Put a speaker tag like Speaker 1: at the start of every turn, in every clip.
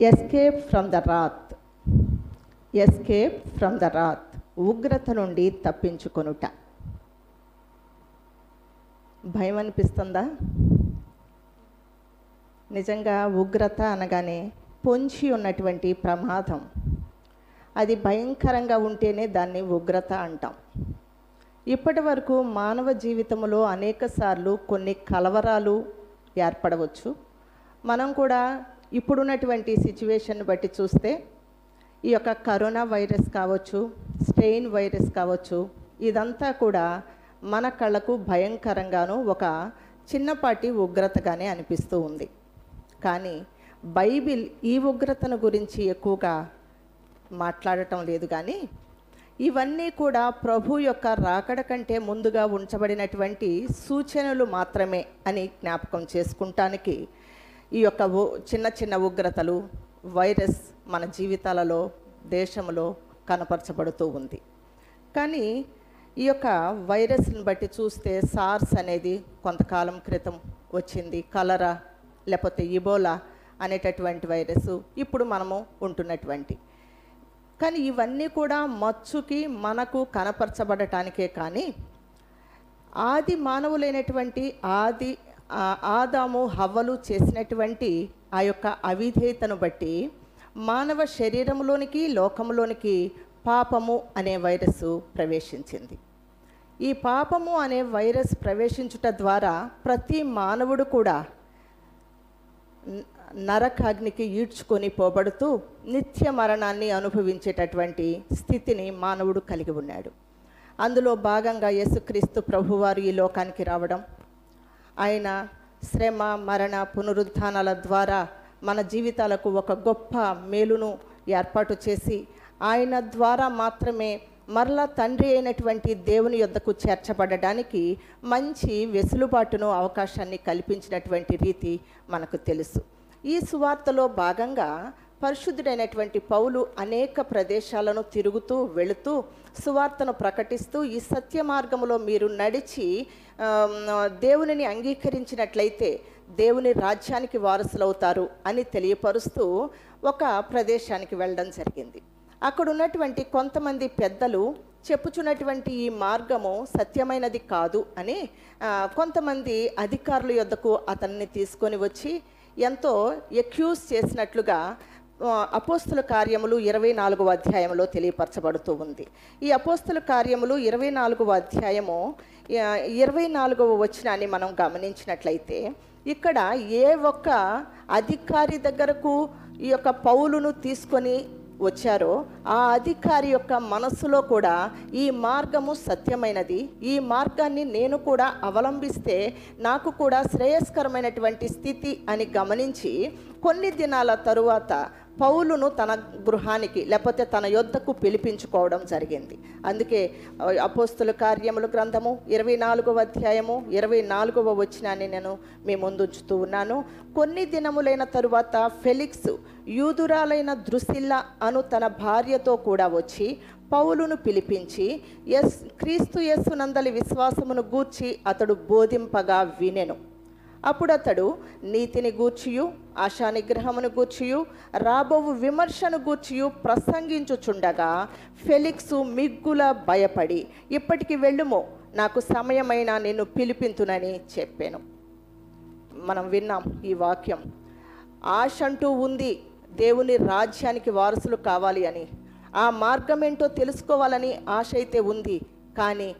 Speaker 1: Escape from the wrath escape from the wrath ఉగ్రత నుండి తప్పించుకొనుట. భయం అనిపిస్తుందా నిజంగా ఉగ్రత అనగానే పొంచి ఉన్నటువంటి ప్రమాదం. అది భయంకరంగా ఉంటేనే దాన్ని ఉగ్రత అంటాం. ఇప్పటి వరకు మానవ జీవితంలో అనేకసార్లు కొన్ని కలవరాలు ఏర్పడవచ్చు. మనం కూడా ఇప్పుడున్నటువంటి సిచ్యువేషన్ బట్టి చూస్తే ఈ యొక్క కరోనా వైరస్ కావచ్చు స్ట్రెయిన్ వైరస్ కావచ్చు ఇదంతా కూడా మన కళ్ళకు భయంకరంగాను ఒక చిన్నపాటి ఉగ్రతగానే అనిపిస్తూ ఉంది. కానీ బైబిల్ ఈ ఉగ్రతను గురించి ఎక్కువగా మాట్లాడటం లేదు కానీ ఇవన్నీ కూడా ప్రభు యొక్క రాకడ కంటే ముందుగా ఉంచబడినటువంటి సూచనలు మాత్రమే అని జ్ఞాపకం చేసుకుంటానికి ఈ యొక్క చిన్న చిన్న ఉగ్రతలు వైరస్ మన జీవితాలలో దేశంలో కనపరచబడుతూ ఉంది. కానీ ఈ యొక్క వైరస్ని బట్టి చూస్తే సార్స్ అనేది కొంతకాలం క్రితం వచ్చింది. కలరా లేకపోతే ఇబోలా అనేటటువంటి వైరస్ ఇప్పుడు మనము ఉంటున్నటువంటి. కానీ ఇవన్నీ కూడా మచ్చుకి మనకు కనపరచబడటానికే కానీ ఆది మానవులైనటువంటి ఆది ఆదాము హవ్వలు చేసినటువంటి ఆ యొక్క అవిధేయతను బట్టి మానవ శరీరంలోనికి లోకంలోనికి పాపము అనే వైరస్ ప్రవేశించింది. ఈ పాపము అనే వైరస్ ప్రవేశించుట ద్వారా ప్రతి మానవుడు కూడా నరకాగ్నికి ఈడ్చుకొని పోబడుతూ నిత్య మరణాన్ని అనుభవించేటటువంటి స్థితిని మానవుడు కలిగి ఉన్నాడు. అందులో భాగంగా యేసుక్రీస్తు ప్రభువారు ఈ లోకానికి రావడం ఆయన శ్రమ మరణ పునరుద్ధానాల ద్వారా మన జీవితాలకు ఒక గొప్ప మేలును ఏర్పాటు చేసి ఆయన ద్వారా మాత్రమే మరలా తండ్రి అయినటువంటి దేవుని యొద్దకు చేర్చబడడానికి మంచి వెసులుబాటును అవకాశాన్ని కల్పించినటువంటి రీతి మనకు తెలుసు. ఈ సువార్తలో భాగంగా పరిశుద్ధుడైనటువంటి పౌలు అనేక ప్రదేశాలను తిరుగుతూ వెళుతూ సువార్తను ప్రకటిస్తూ ఈ సత్య మార్గంలో మీరు నడిచి దేవునిని అంగీకరించినట్లయితే దేవుని రాజ్యానికి వారసులవుతారు అని తెలియపరుస్తూ ఒక ప్రదేశానికి వెళ్ళడం జరిగింది. అక్కడ ఉన్నటువంటి కొంతమంది పెద్దలు చెప్పుచున్నటువంటి ఈ మార్గము సత్యమైనది కాదు అని కొంతమంది అధికారుల యొద్దకు అతన్ని తీసుకొని వచ్చి ఎంతో ఎక్యూజ్ చేసినట్లుగా అపోస్తుల కార్యములు ఇరవై నాలుగవ అధ్యాయంలో తెలియపరచబడుతూ ఉంది. ఈ అపోస్తుల కార్యములు ఇరవై నాలుగవ అధ్యాయము ఇరవై నాలుగవ వచనాన్ని మనం గమనించినట్లయితే ఇక్కడ ఏ ఒక్క అధికారి దగ్గరకు ఈ యొక్క పౌలును తీసుకొని వచ్చారో ఆ అధికారి యొక్క మనస్సులో కూడా ఈ మార్గము సత్యమైనది. ఈ మార్గాన్ని నేను కూడా అవలంబిస్తే నాకు కూడా శ్రేయస్కరమైనటువంటి స్థితి అని గమనించి కొన్ని దినాల తరువాత పౌలును తన గృహానికి లేకపోతే తన యొద్దకు పిలిపించుకోవడం జరిగింది. అందుకే అపోస్తుల కార్యముల గ్రంథము ఇరవై నాలుగవ అధ్యాయము ఇరవై నాలుగవ వచనాన్ని నేను మీ ముందుంచుతూ ఉన్నాను. కొన్ని దినములైన తరువాత ఫెలిక్స్ యూదురాలైన దృశిల్ల అను తన భార్యతో కూడా వచ్చి పౌలును పిలిపించి ఎస్ క్రీస్తు యేసునందలి విశ్వాసమును గూర్చి అతడు బోధింపగా వినెను. అప్పుడు అతడు నీతిని గూర్చియు ఆశా నిగ్రహమును గూర్చియు రాబోవు విమర్శను గూర్చియు ప్రసంగించుచుండగా ఫెలిక్సు మిగ్గుల భయపడి ఇప్పటికి వెళ్ళుమో నాకు సమయమైన నిన్ను పిలిపింతునని చెప్పాను. మనం విన్నాం ఈ వాక్యం. ఆశ అంటూ ఉంది దేవుని రాజ్యానికి వారసులు కావాలి అని. ఆ మార్గం ఏంటో తెలుసుకోవాలని ఆశ అయితే ఉంది కానీ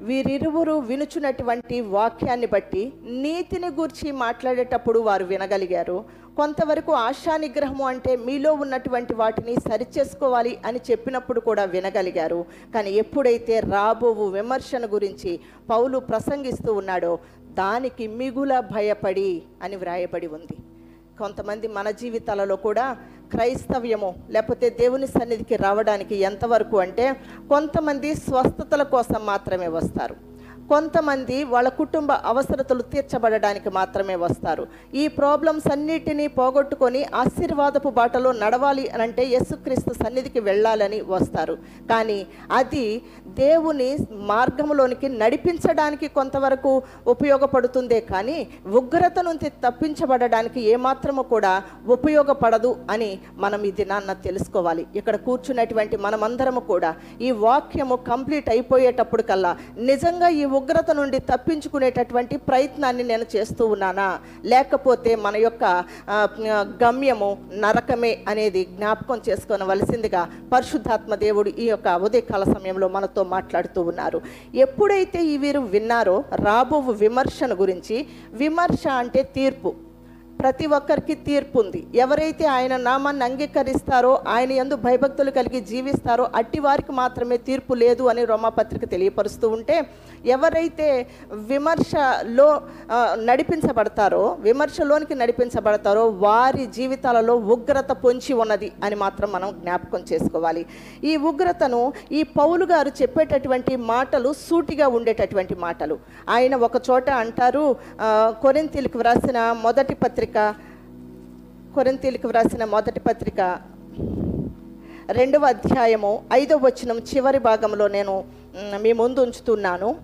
Speaker 1: వీరిరువురు వినుచున్నటువంటి వాక్యాన్ని బట్టి నీతిని గూర్చి మాట్లాడేటప్పుడు వారు వినగలిగారు. కొంతవరకు ఆశా నిగ్రహము అంటే మీలో ఉన్నటువంటి వాటిని సరిచేసుకోవాలి అని చెప్పినప్పుడు కూడా వినగలిగారు. కానీ ఎప్పుడైతే రాబోవు విమర్శన గురించి పౌలు ప్రసంగిస్తూ ఉన్నాడో దానికి మిగుల భయపడి అని వ్రాయబడి ఉంది. కొంతమంది మన జీవితాలలో కూడా క్రైస్తవ్యము లేకపోతే దేవుని సన్నిధికి రావడానికి ఎంతవరకు అంటే కొంతమంది స్వస్థతల కోసం మాత్రమే వస్తారు. కొంతమంది వాళ్ళ కుటుంబ అవసరతలు తీర్చబడడానికి మాత్రమే వస్తారు. ఈ ప్రాబ్లమ్స్ అన్నిటినీ పోగొట్టుకొని ఆశీర్వాదపు బాటలో నడవాలి అని అంటే యేసుక్రీస్తు సన్నిధికి వెళ్ళాలని వస్తారు. కానీ అది దేవుని మార్గంలోనికి నడిపించడానికి కొంతవరకు ఉపయోగపడుతుందే కానీ ఉగ్రత నుంచి తప్పించబడడానికి ఏమాత్రము కూడా ఉపయోగపడదు అని మనం ఈ దినాన్న తెలుసుకోవాలి. ఇక్కడ కూర్చున్నటువంటి మనమందరము కూడా ఈ వాక్యము కంప్లీట్ అయిపోయేటప్పుడు కల్లా నిజంగా ఈ ఉగ్రత నుండి తప్పించుకునేటటువంటి ప్రయత్నాన్ని నేను చేస్తూ ఉన్నానా? లేకపోతే మన యొక్క గమ్యము నరకమే అనేది జ్ఞాపకం చేసుకోవలసిందిగా పరిశుద్ధాత్మ దేవుడు ఈ యొక్క ఉదయకాల సమయంలో మనతో మాట్లాడుతూ ఉన్నారు. ఎప్పుడైతే ఈ వీరు విన్నారో రాబో విమర్శన గురించి విమర్శ అంటే తీర్పు. ప్రతి ఒక్కరికి తీర్పు ఉంది. ఎవరైతే ఆయన నామాన్ని అంగీకరిస్తారో ఆయన ఎందు భయభక్తులు కలిగి జీవిస్తారో అట్టి వారికి మాత్రమే తీర్పు లేదు అని రోమాపత్రిక తెలియపరుస్తూ ఉంటే ఎవరైతే విమర్శలో నడిపించబడతారో విమర్శలోనికి నడిపించబడతారో వారి జీవితాలలో ఉగ్రత పొంచి ఉన్నది అని మాత్రం మనం జ్ఞాపకం చేసుకోవాలి. ఈ ఉగ్రతను ఈ పౌలు గారు చెప్పేటటువంటి మాటలు సూటిగా ఉండేటటువంటి మాటలు. ఆయన ఒక చోట అంటారు కొరింతిలకు వ్రాసిన మొదటి పత్రిక కొరింథీలకు వ్రాసిన మొదటి పత్రిక. రెండవ అధ్యాయము ఐదవ వచనం చివరి భాగంలో నేను మీ ముందు ఉంచుతున్నాను.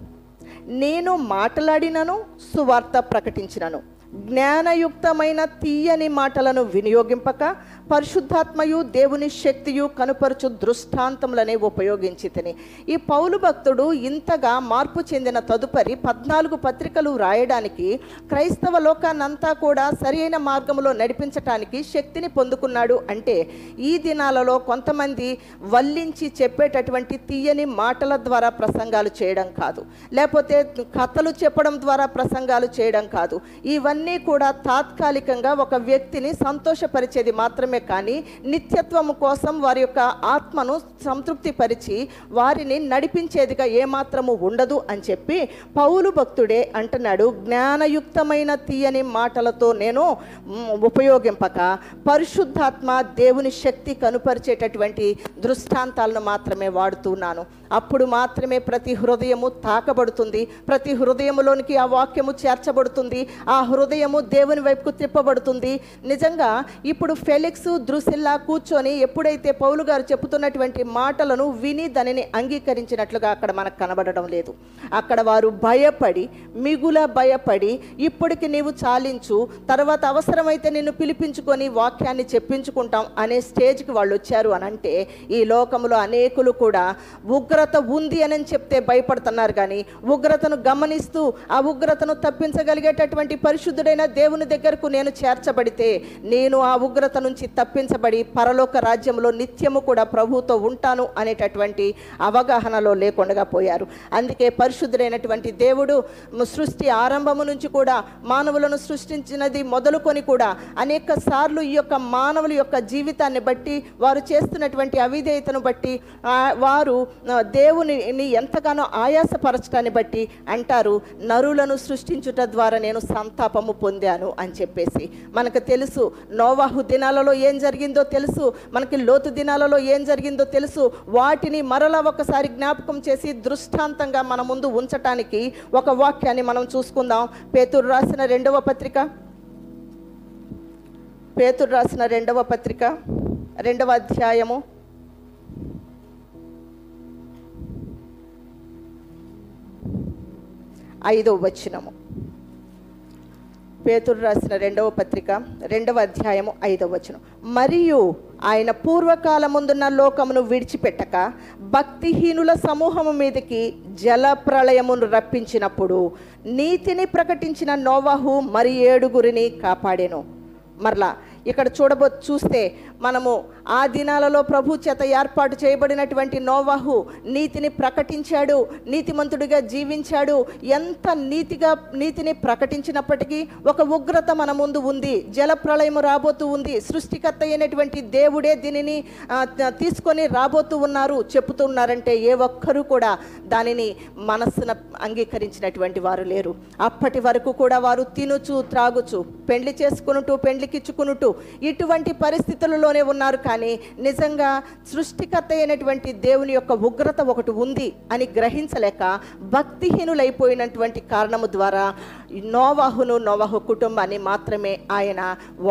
Speaker 1: నేను మాట్లాడినను సువార్త ప్రకటించినను. జ్ఞానయుక్తమైన తీయని మాటలను వినియోగింపక పరిశుద్ధాత్మయు దేవుని శక్తియు కనుపరచు దృష్టాంతములనే ఉపయోగించి తిని. ఈ పౌలు భక్తుడు ఇంతగా మార్పు చెందిన తదుపరి పద్నాలుగు పత్రికలు రాయడానికి క్రైస్తవ లోకాన్నంతా కూడా సరి అయిన మార్గంలో నడిపించటానికి శక్తిని పొందుకున్నాడు అంటే ఈ దినాలలో కొంతమంది వల్లించి చెప్పేటటువంటి తీయని మాటల ద్వారా ప్రసంగాలు చేయడం కాదు. లేకపోతే కథలు చెప్పడం ద్వారా ప్రసంగాలు చేయడం కాదు. ఇవన్నీ కూడా తాత్కాలికంగా ఒక వ్యక్తిని సంతోషపరిచేది మాత్రమే కానీ నిత్యత్వము కోసం వారి యొక్క ఆత్మను సంతృప్తిపరిచి వారిని నడిపించేదిగా ఏమాత్రము ఉండదు అని చెప్పి పౌలు భక్తుడే అంటున్నాడు. జ్ఞానయుక్తమైన తీయని మాటలతో నేను ఉపయోగింపక పరిశుద్ధాత్మ దేవుని శక్తి కనుపరిచేటటువంటి దృష్టాంతాలను మాత్రమే వాడుతున్నాను. అప్పుడు మాత్రమే ప్రతి హృదయము తాకబడుతుంది. ప్రతి హృదయములోనికి ఆ వాక్యము చేర్చబడుతుంది. ఆ హృదయము దేవుని వైపుకు తిప్పబడుతుంది. నిజంగా ఇప్పుడు ఫెలిక్స్ ద్రుసిల్లా కూర్చొని ఎప్పుడైతే పౌలు గారు చెబుతున్నటువంటి మాటలను విని దానిని అంగీకరించినట్లుగా అక్కడ మనకు కనబడడం లేదు. అక్కడ వారు భయపడి మిగుల భయపడి ఇప్పటికి నీవు చాలించు తర్వాత అవసరమైతే నిన్ను పిలిపించుకొని వాక్యాన్ని చెప్పించుకుంటాం అనే స్టేజ్కి వాళ్ళు వచ్చారు అని అంటే ఈ లోకంలో అనేకులు కూడా ఉగ్రత ఉంది అని చెప్తే భయపడుతున్నారు కానీ ఉగ్రతను గమనిస్తూ ఆ ఉగ్రతను తప్పించగలిగేటటువంటి పరిశుద్ధుడైన దేవుని దగ్గరకు నేను చేర్చబడితే నేను ఆ ఉగ్రత నుంచి తప్పించబడి పరలోక రాజ్యంలో నిత్యము కూడా ప్రభువుతో ఉంటాను అనేటటువంటి అవగాహనలో లేకుండా పోయారు. అందుకే పరిశుద్ధుడైనటువంటి దేవుడు సృష్టి ఆరంభము నుంచి కూడా మానవులను సృష్టించినది మొదలుకొని కూడా అనేక సార్లు ఈ యొక్క మానవుల యొక్క జీవితాన్ని బట్టి వారు చేస్తున్నటువంటి అవిధేయతను బట్టి వారు దేవుని దేవునిని ఎంతగానో ఆయాసపరచడాన్ని బట్టి అంటారు నరులను సృష్టించుట ద్వారా నేను సంతాపము పొందాను అని చెప్పేసి. మనకు తెలుసు నోవాహు దినాలలో ఏం జరిగిందో తెలుసు. మనకి లోతు దినాలలో ఏం జరిగిందో తెలుసు. వాటిని మరలా ఒకసారి జ్ఞాపకం చేసి దృష్టాంతంగా మన ముందు ఉంచటానికి ఒక వాక్యాన్ని మనం చూసుకుందాం. పేతురు రాసిన రెండవ పత్రిక. పేతురు రాసిన రెండవ పత్రిక. రెండవ అధ్యాయము. ఐదవ వచనము. పేతురు రాసిన రెండవ పత్రిక రెండవ అధ్యాయము ఐదవ వచనం. మరియు ఆయన పూర్వకాలముందున్న లోకమును విడిచిపెట్టక భక్తిహీనుల సమూహము మీదకి జల ప్రళయమును రప్పించినప్పుడు నీతిని ప్రకటించిన నోవాహు మరి ఏడుగురిని కాపాడెను. మరలా ఇక్కడ చూడబో చూస్తే మనము ఆ దినాలలో ప్రభు చేత ఏర్పాటు చేయబడినటువంటి నోవాహు నీతిని ప్రకటించాడు నీతిమంతుడిగా జీవించాడు. ఎంత నీతిగా నీతిని ప్రకటించినప్పటికీ ఒక ఉగ్రత మన ముందు ఉంది. జలప్రళయం రాబోతూ ఉంది. సృష్టికర్త అయినటువంటి దేవుడే దీనిని తీసుకొని రాబోతూ ఉన్నారు. చెప్తున్నారంటే ఏ ఒక్కరూ కూడా దానిని మనస్సున అంగీకరించినటువంటి వారు లేరు. అప్పటి వరకు కూడా వారు తినుచు త్రాగుచు పెండ్లి చేసుకునుటూ పెండ్లికిచ్చుకునుటూ ఇటువంటి పరిస్థితులలోనే ఉన్నారు. కానీ నిజంగా సృష్టికర్త అయినటువంటి దేవుని యొక్క ఉగ్రత ఒకటి ఉంది అని గ్రహించలేక భక్తిహీనులైపోయినటువంటి కారణము ద్వారా నోవాహును నోవాహు కుటుంబాన్ని మాత్రమే ఆయన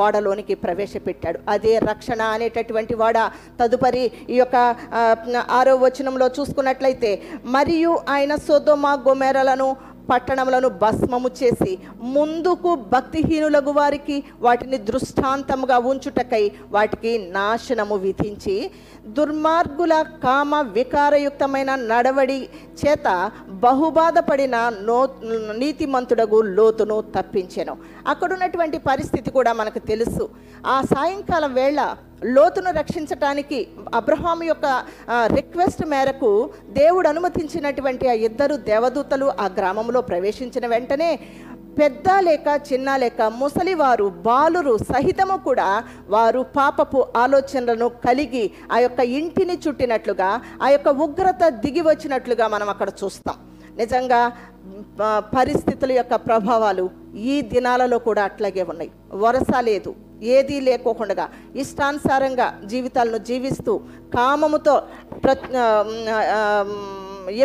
Speaker 1: ఓడలోనికి ప్రవేశపెట్టాడు. అదే రక్షణ అనేటటువంటి వాడ తదుపరి ఈ యొక్క ఆరో వచనంలో చూసుకున్నట్లయితే మరియు ఆయన సొదొమ గొమెరలను పట్టణములను భస్మము చేసి ముందుకు భక్తిహీనులకు వారికి వాటిని దృష్టాంతముగా ఉంచుటకై వాటికి నాశనము విధించి దుర్మార్గుల కామ వికారయుక్తమైన నడవడి చేత బహుబాధపడిన నో నీతిమంతుడగు లోతును తప్పించెను. అక్కడున్నటువంటి పరిస్థితి కూడా మనకు తెలుసు. ఆ సాయంకాలం వేళ లోతును రక్షించటానికి అబ్రహాం యొక్క రిక్వెస్ట్ మేరకు దేవుడు అనుమతించినటువంటి ఆ ఇద్దరు దేవదూతలు ఆ గ్రామంలో ప్రవేశించిన వెంటనే పెద్ద లేక చిన్న లేక ముసలివారు బాలురు సహితము కూడా వారు పాపపు ఆలోచనలను కలిగి ఆ యొక్క ఇంటిని చుట్టినట్లుగా ఆ యొక్క ఉగ్రత దిగి వచ్చినట్లుగా మనం అక్కడ చూస్తాం. నిజంగా పరిస్థితుల యొక్క ప్రభావాలు ఈ దినాలలో కూడా అట్లాగే ఉన్నాయి. వరస లేదు. ఏదీ లేకోకుండా ఇష్టానుసారంగా జీవితాలను జీవిస్తూ కామముతో ప్ర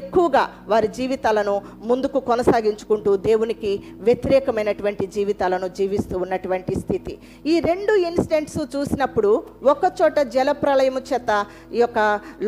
Speaker 1: ఎక్కువగా వారి జీవితాలను ముందుకు కొనసాగించుకుంటూ దేవునికి వ్యతిరేకమైనటువంటి జీవితాలను జీవిస్తూ ఉన్నటువంటి స్థితి. ఈ రెండు ఇన్సిడెంట్స్ చూసినప్పుడు ఒకచోట జలప్రలయము చేత ఈ యొక్క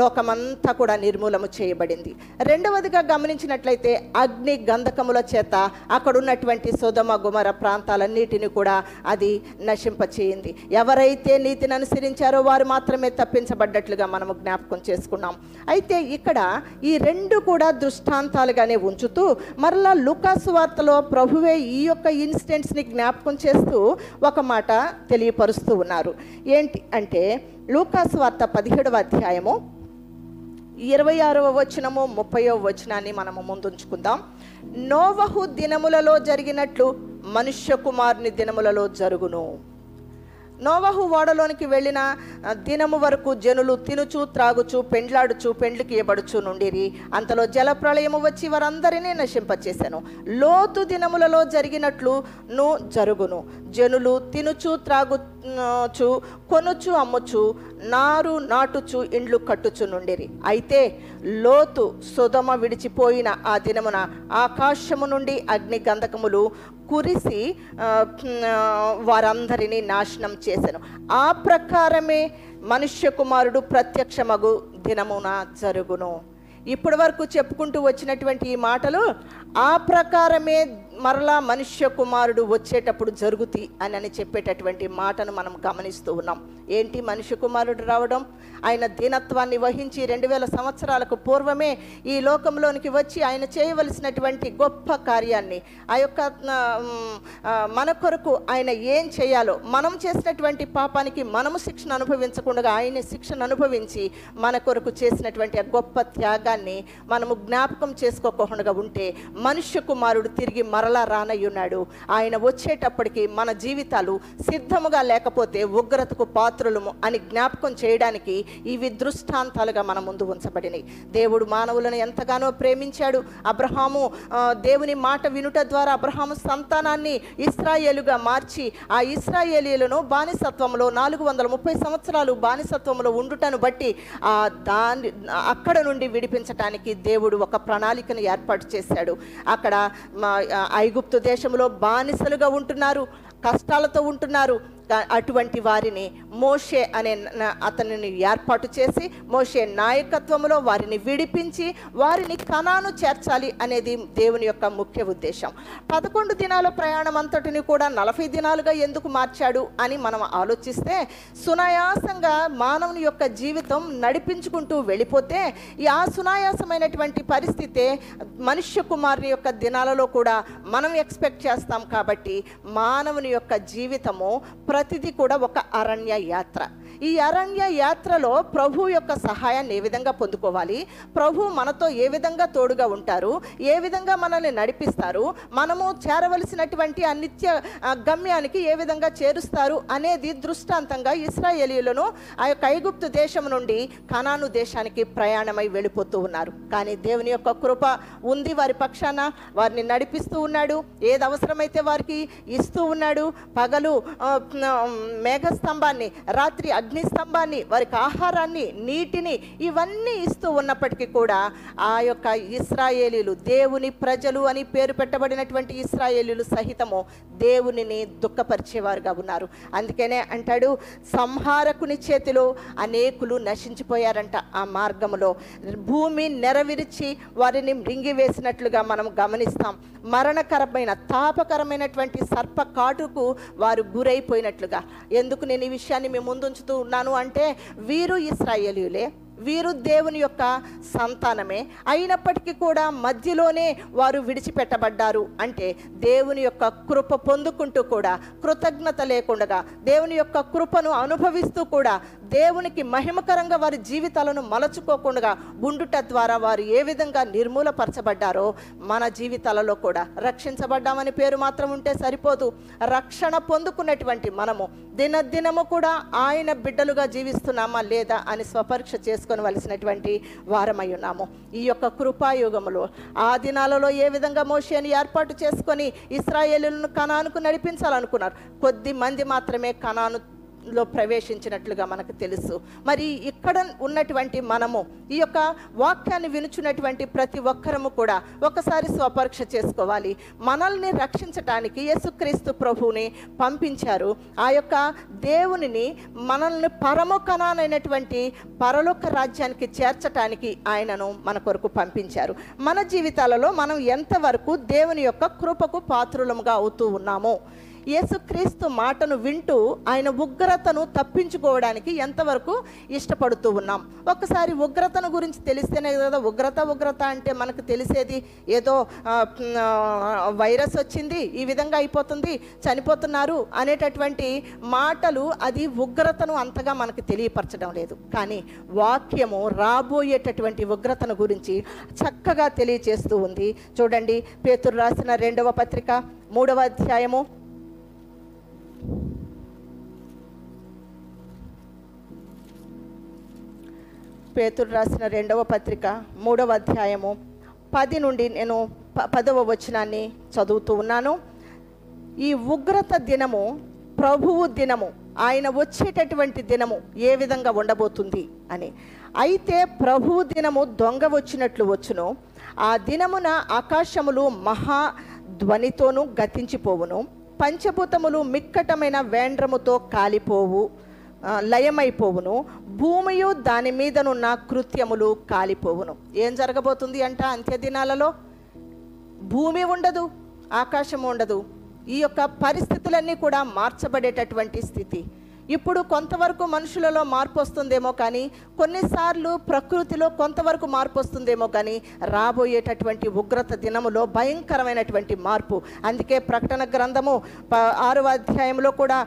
Speaker 1: లోకమంతా కూడా నిర్మూలము చేయబడింది. రెండవదిగా గమనించినట్లయితే అగ్ని గంధకముల చేత అక్కడ ఉన్నటువంటి సుధమ గుమర ప్రాంతాలన్నిటిని కూడా అది నశింపచేయింది. ఎవరైతే నీతిని అనుసరించారో వారు మాత్రమే తప్పించబడ్డట్లుగా మనము జ్ఞాపకం చేసుకున్నాం. అయితే ఇక్కడ ఈ రెండు రెండు కూడా దృష్టాంతాలుగానే ఉంచుతూ మరలా లుకాసు వార్తలో ప్రభువే ఈ యొక్క ఇన్సిడెంట్స్ని జ్ఞాపకం చేస్తూ ఒక మాట తెలియపరుస్తూ ఉన్నారు. ఏంటి అంటే లూకాసు వార్త పదిహేడవ అధ్యాయము ఇరవై ఆరవ వచనము ముప్పయో వచనాన్ని మనము ముందుంచుకుందాం. నోవహు దినములలో జరిగినట్లు మనుష్య కుమారుని దినములలో జరుగును. నోవహు ఓడలోనికి వెళ్ళిన దినము వరకు జనులు తినుచు త్రాగుచు పెండ్లాడుచు పెండ్లికి ఇవ్వబడుచు నుండిరి. అంతలో జలప్రళయము వచ్చి వారందరినీ నశింపచేశాను లోతు దినములలో జరిగినట్లు ను జరుగును. జనులు తినుచు త్రాగుచు కొనుచు అమ్ముచు నారు నాటుచు ఇండ్లు కట్టుచు నుండిరి. అయితే లోతు సుధమ విడిచిపోయిన ఆ దినమున ఆకాశము నుండి అగ్ని గంధకములు కురిసి వారందరినీ నాశనం చేశాను ఆ ప్రకారమే మనుష్య కుమారుడు ప్రత్యక్షమగు దినమున జరుగును. ఇప్పటి వరకు చెప్పుకుంటూ వచ్చినటువంటి ఈ మాటలు ఆ ప్రకారమే మరలా మనుష్య కుమారుడు వచ్చేటప్పుడు జరుగుతాయి అని అని చెప్పేటటువంటి మాటను మనం గమనిస్తూ ఉన్నాం. ఏంటి మనుష్య కుమారుడు రావడం? ఆయన దీనత్వాన్ని వహించి రెండు వేల సంవత్సరాలకు పూర్వమే ఈ లోకంలోనికి వచ్చి ఆయన చేయవలసినటువంటి గొప్ప కార్యాన్ని ఆ యొక్క మన కొరకు ఆయన ఏం చేయాలో మనం చేసినటువంటి పాపానికి మనము శిక్షను అనుభవించకుండా ఆయన శిక్షను అనుభవించి మన కొరకు చేసినటువంటి ఆ గొప్ప త్యాగాన్ని మనము జ్ఞాపకం చేసుకోకుండా ఉంటే మనుష్య కుమారుడు తిరిగి మరలా రానయ్యున్నాడు. ఆయన వచ్చేటప్పటికి మన జీవితాలు సిద్ధముగా లేకపోతే ఉగ్రతకు పాత్రులము అని జ్ఞాపకం చేయడానికి ఇవి దృష్టాంతాలుగా మన ముందు ఉంచబడినాయి. దేవుడు మానవులను ఎంతగానో ప్రేమించాడు. అబ్రహాము దేవుని మాట వినుట ద్వారా అబ్రహాము సంతానాన్ని ఇస్రాయేలుగా మార్చి ఆ ఇస్రాయేలీలను బానిసత్వంలో నాలుగు వందల ముప్పై సంవత్సరాలు బానిసత్వంలో ఉండుటను బట్టి ఆ దాని అక్కడ నుండి విడిపించటానికి దేవుడు ఒక ప్రణాళికను ఏర్పాటు చేశాడు. అక్కడ మా ఐగుప్తు దేశంలో బానిసలుగా ఉంటున్నారు కష్టాలతో ఉంటున్నారు. అటువంటి వారిని మోషే అనే అతనిని ఏర్పాటు చేసి మోషే నాయకత్వంలో వారిని విడిపించి వారిని కణాను చేర్చాలి అనేది దేవుని యొక్క ముఖ్య ఉద్దేశం. పదకొండు దినాల ప్రయాణం అంతటిని కూడా నలభై దినాలుగా ఎందుకు మార్చాడు అని మనం ఆలోచిస్తే సునాయాసంగా మానవుని యొక్క జీవితం నడిపించుకుంటూ వెళ్ళిపోతే ఈ ఆ సునాయాసమైనటువంటి పరిస్థితే మనుష్య కుమారుని యొక్క దినాలలో కూడా మనం ఎక్స్పెక్ట్ చేస్తాం కాబట్టి మానవుని యొక్క జీవితము ప్రతిదీ కూడా ఒక అరణ్య యాత్ర. ఈ అరణ్య యాత్రలో ప్రభు యొక్క సహాయాన్ని ఏ విధంగా పొందుకోవాలి? ప్రభు మనతో ఏ విధంగా తోడుగా ఉంటారు? ఏ విధంగా మనల్ని నడిపిస్తారు? మనము చేరవలసినటువంటి ఆ నిత్య గమ్యానికి ఏ విధంగా చేరుస్తారు అనేది దృష్టాంతంగా ఇస్రాయేలీలను ఆ యొక్క ఐగుప్తు దేశం నుండి కనాను దేశానికి ప్రయాణమై వెళ్ళిపోతూ ఉన్నారు. కానీ దేవుని యొక్క కృప ఉంది వారి పక్షాన. వారిని నడిపిస్తూ ఉన్నాడు. ఏది అవసరమైతే వారికి ఇస్తూ ఉన్నాడు. పగలు మేఘస్తంభాన్ని రాత్రి అగ్నిస్తంభాన్ని వారికి ఆహారాన్ని నీటిని ఇవన్నీ ఇస్తూ ఉన్నప్పటికీ కూడా ఆ యొక్క ఇస్రాయేలీలు దేవుని ప్రజలు అని పేరు పెట్టబడినటువంటి ఇస్రాయేలీలు సహితము దేవునిని దుఃఖపరిచేవారుగా ఉన్నారు. అందుకనే అంటాడు సంహారకుని చేతిలో అనేకులు నశించిపోయారంట ఆ మార్గములో. భూమి నెరవిరిచి వారిని మృంగివేసినట్లుగా మనం గమనిస్తాం. మరణకరమైన తాపకరమైనటువంటి సర్ప కాటుకు వారు గురైపోయినట్లుగా. ఎందుకు నేను ఈ విషయాన్ని మేము ముందుంచుతూ ఉన్నాను అంటే వీరు ఇస్రాయేలీలే వీరు దేవుని యొక్క సంతానమే. అయినప్పటికీ కూడా మధ్యలోనే వారు విడిచిపెట్టబడ్డారు. అంటే దేవుని యొక్క కృప పొందుకుంటూ కూడా కృతజ్ఞత లేకుండా దేవుని యొక్క కృపను అనుభవిస్తూ కూడా దేవునికి మహిమకరంగా వారి జీవితాలను మలచుకోకుండా ఉండుట ద్వారా వారు ఏ విధంగా నిర్మూలపరచబడ్డారో మన జీవితాలలో కూడా రక్షించబడ్డామని పేరు మాత్రం ఉంటే సరిపోదు. రక్షణ పొందుకున్నటువంటి మనము దినదినము కూడా ఆయన బిడ్డలుగా జీవిస్తున్నామా లేదా అని స్వపరీక్ష చేసుకోవలసినటువంటి వారమై ఉన్నాము. ఈ యొక్క కృపాయుగములో ఆ దినాలలో ఏ విధంగా మోషేని ఏర్పాటు చేసుకొని ఇస్రాయేలులను కణానుకు నడిపించాలనుకున్నారు? కొద్ది మంది మాత్రమే కణాను లో ప్రవేశించినట్లుగా మనకు తెలుసు. మరి ఇక్కడ ఉన్నటువంటి మనము ఈ యొక్క వాక్యాన్ని వినుచున్నటువంటి ప్రతి ఒక్కరము కూడా ఒకసారి స్వపరీక్ష చేసుకోవాలి. మనల్ని రక్షించటానికి యేసుక్రీస్తు ప్రభువుని పంపించారు. ఆ యొక్క దేవునిని మనల్ని పరమకణానైనటువంటి పరలోక రాజ్యానికి చేర్చటానికి ఆయనను మన కొరకు పంపించారు. మన జీవితాలలో మనం ఎంతవరకు దేవుని యొక్క కృపకు పాత్రులముగా అవుతూ ఉన్నామో యేసుక్రీస్తు మాటను వింటూ ఆయన ఉగ్రతను తప్పించుకోవడానికి ఎంతవరకు ఇష్టపడుతూ ఉన్నాం? ఒకసారి ఉగ్రతను గురించి తెలిస్తేనే కదా ఉగ్రత ఉగ్రత అంటే మనకు తెలిసేది ఏదో వైరస్ వచ్చింది ఈ విధంగా అయిపోతుంది చనిపోతున్నారు అనేటటువంటి మాటలు అది ఉగ్రతను అంతగా మనకు తెలియపరచడం లేదు. కానీ వాక్యము రాబోయేటటువంటి ఉగ్రతను గురించి చక్కగా తెలియచేస్తూ ఉంది. చూడండి పేతురు రాసిన రెండవ పత్రిక మూడవ అధ్యాయము పేతురు రాసిన రెండవ పత్రిక మూడవ అధ్యాయము. పది నుండి నేను ప- పదవ వచనాన్ని చదువుతూ ఉన్నాను. ఈ ఉగ్రత దినము ప్రభువు దినము ఆయన వచ్చేటటువంటి దినము ఏ విధంగా ఉండబోతుంది అని. అయితే ప్రభువు దినము దొంగ వచ్చినట్లు వచ్చును. ఆ దినమున ఆకాశములు మహా ధ్వనితోనూ గతించిపోవును. పంచభూతములు మిక్కటమైన వేండ్రముతో కాలిపోవు. లయమైపోవును. భూమియు దాని మీదనున్న కృత్యములు కాలిపోవును. ఏం జరగబోతుంది అంట అంత్య దినాలలో భూమి ఉండదు ఆకాశం ఉండదు. ఈ యొక్క పరిస్థితులన్నీ కూడా మార్చబడేటటువంటి స్థితి. ఇప్పుడు కొంతవరకు మనుషులలో మార్పు వస్తుందేమో కానీ కొన్నిసార్లు ప్రకృతిలో కొంతవరకు మార్పు వస్తుందేమో కానీ రాబోయేటటువంటి ఉగ్రత దినములో భయంకరమైనటువంటి మార్పు. అందుకే ప్రకటన గ్రంథము ప- ఆరవ అధ్యాయంలో కూడా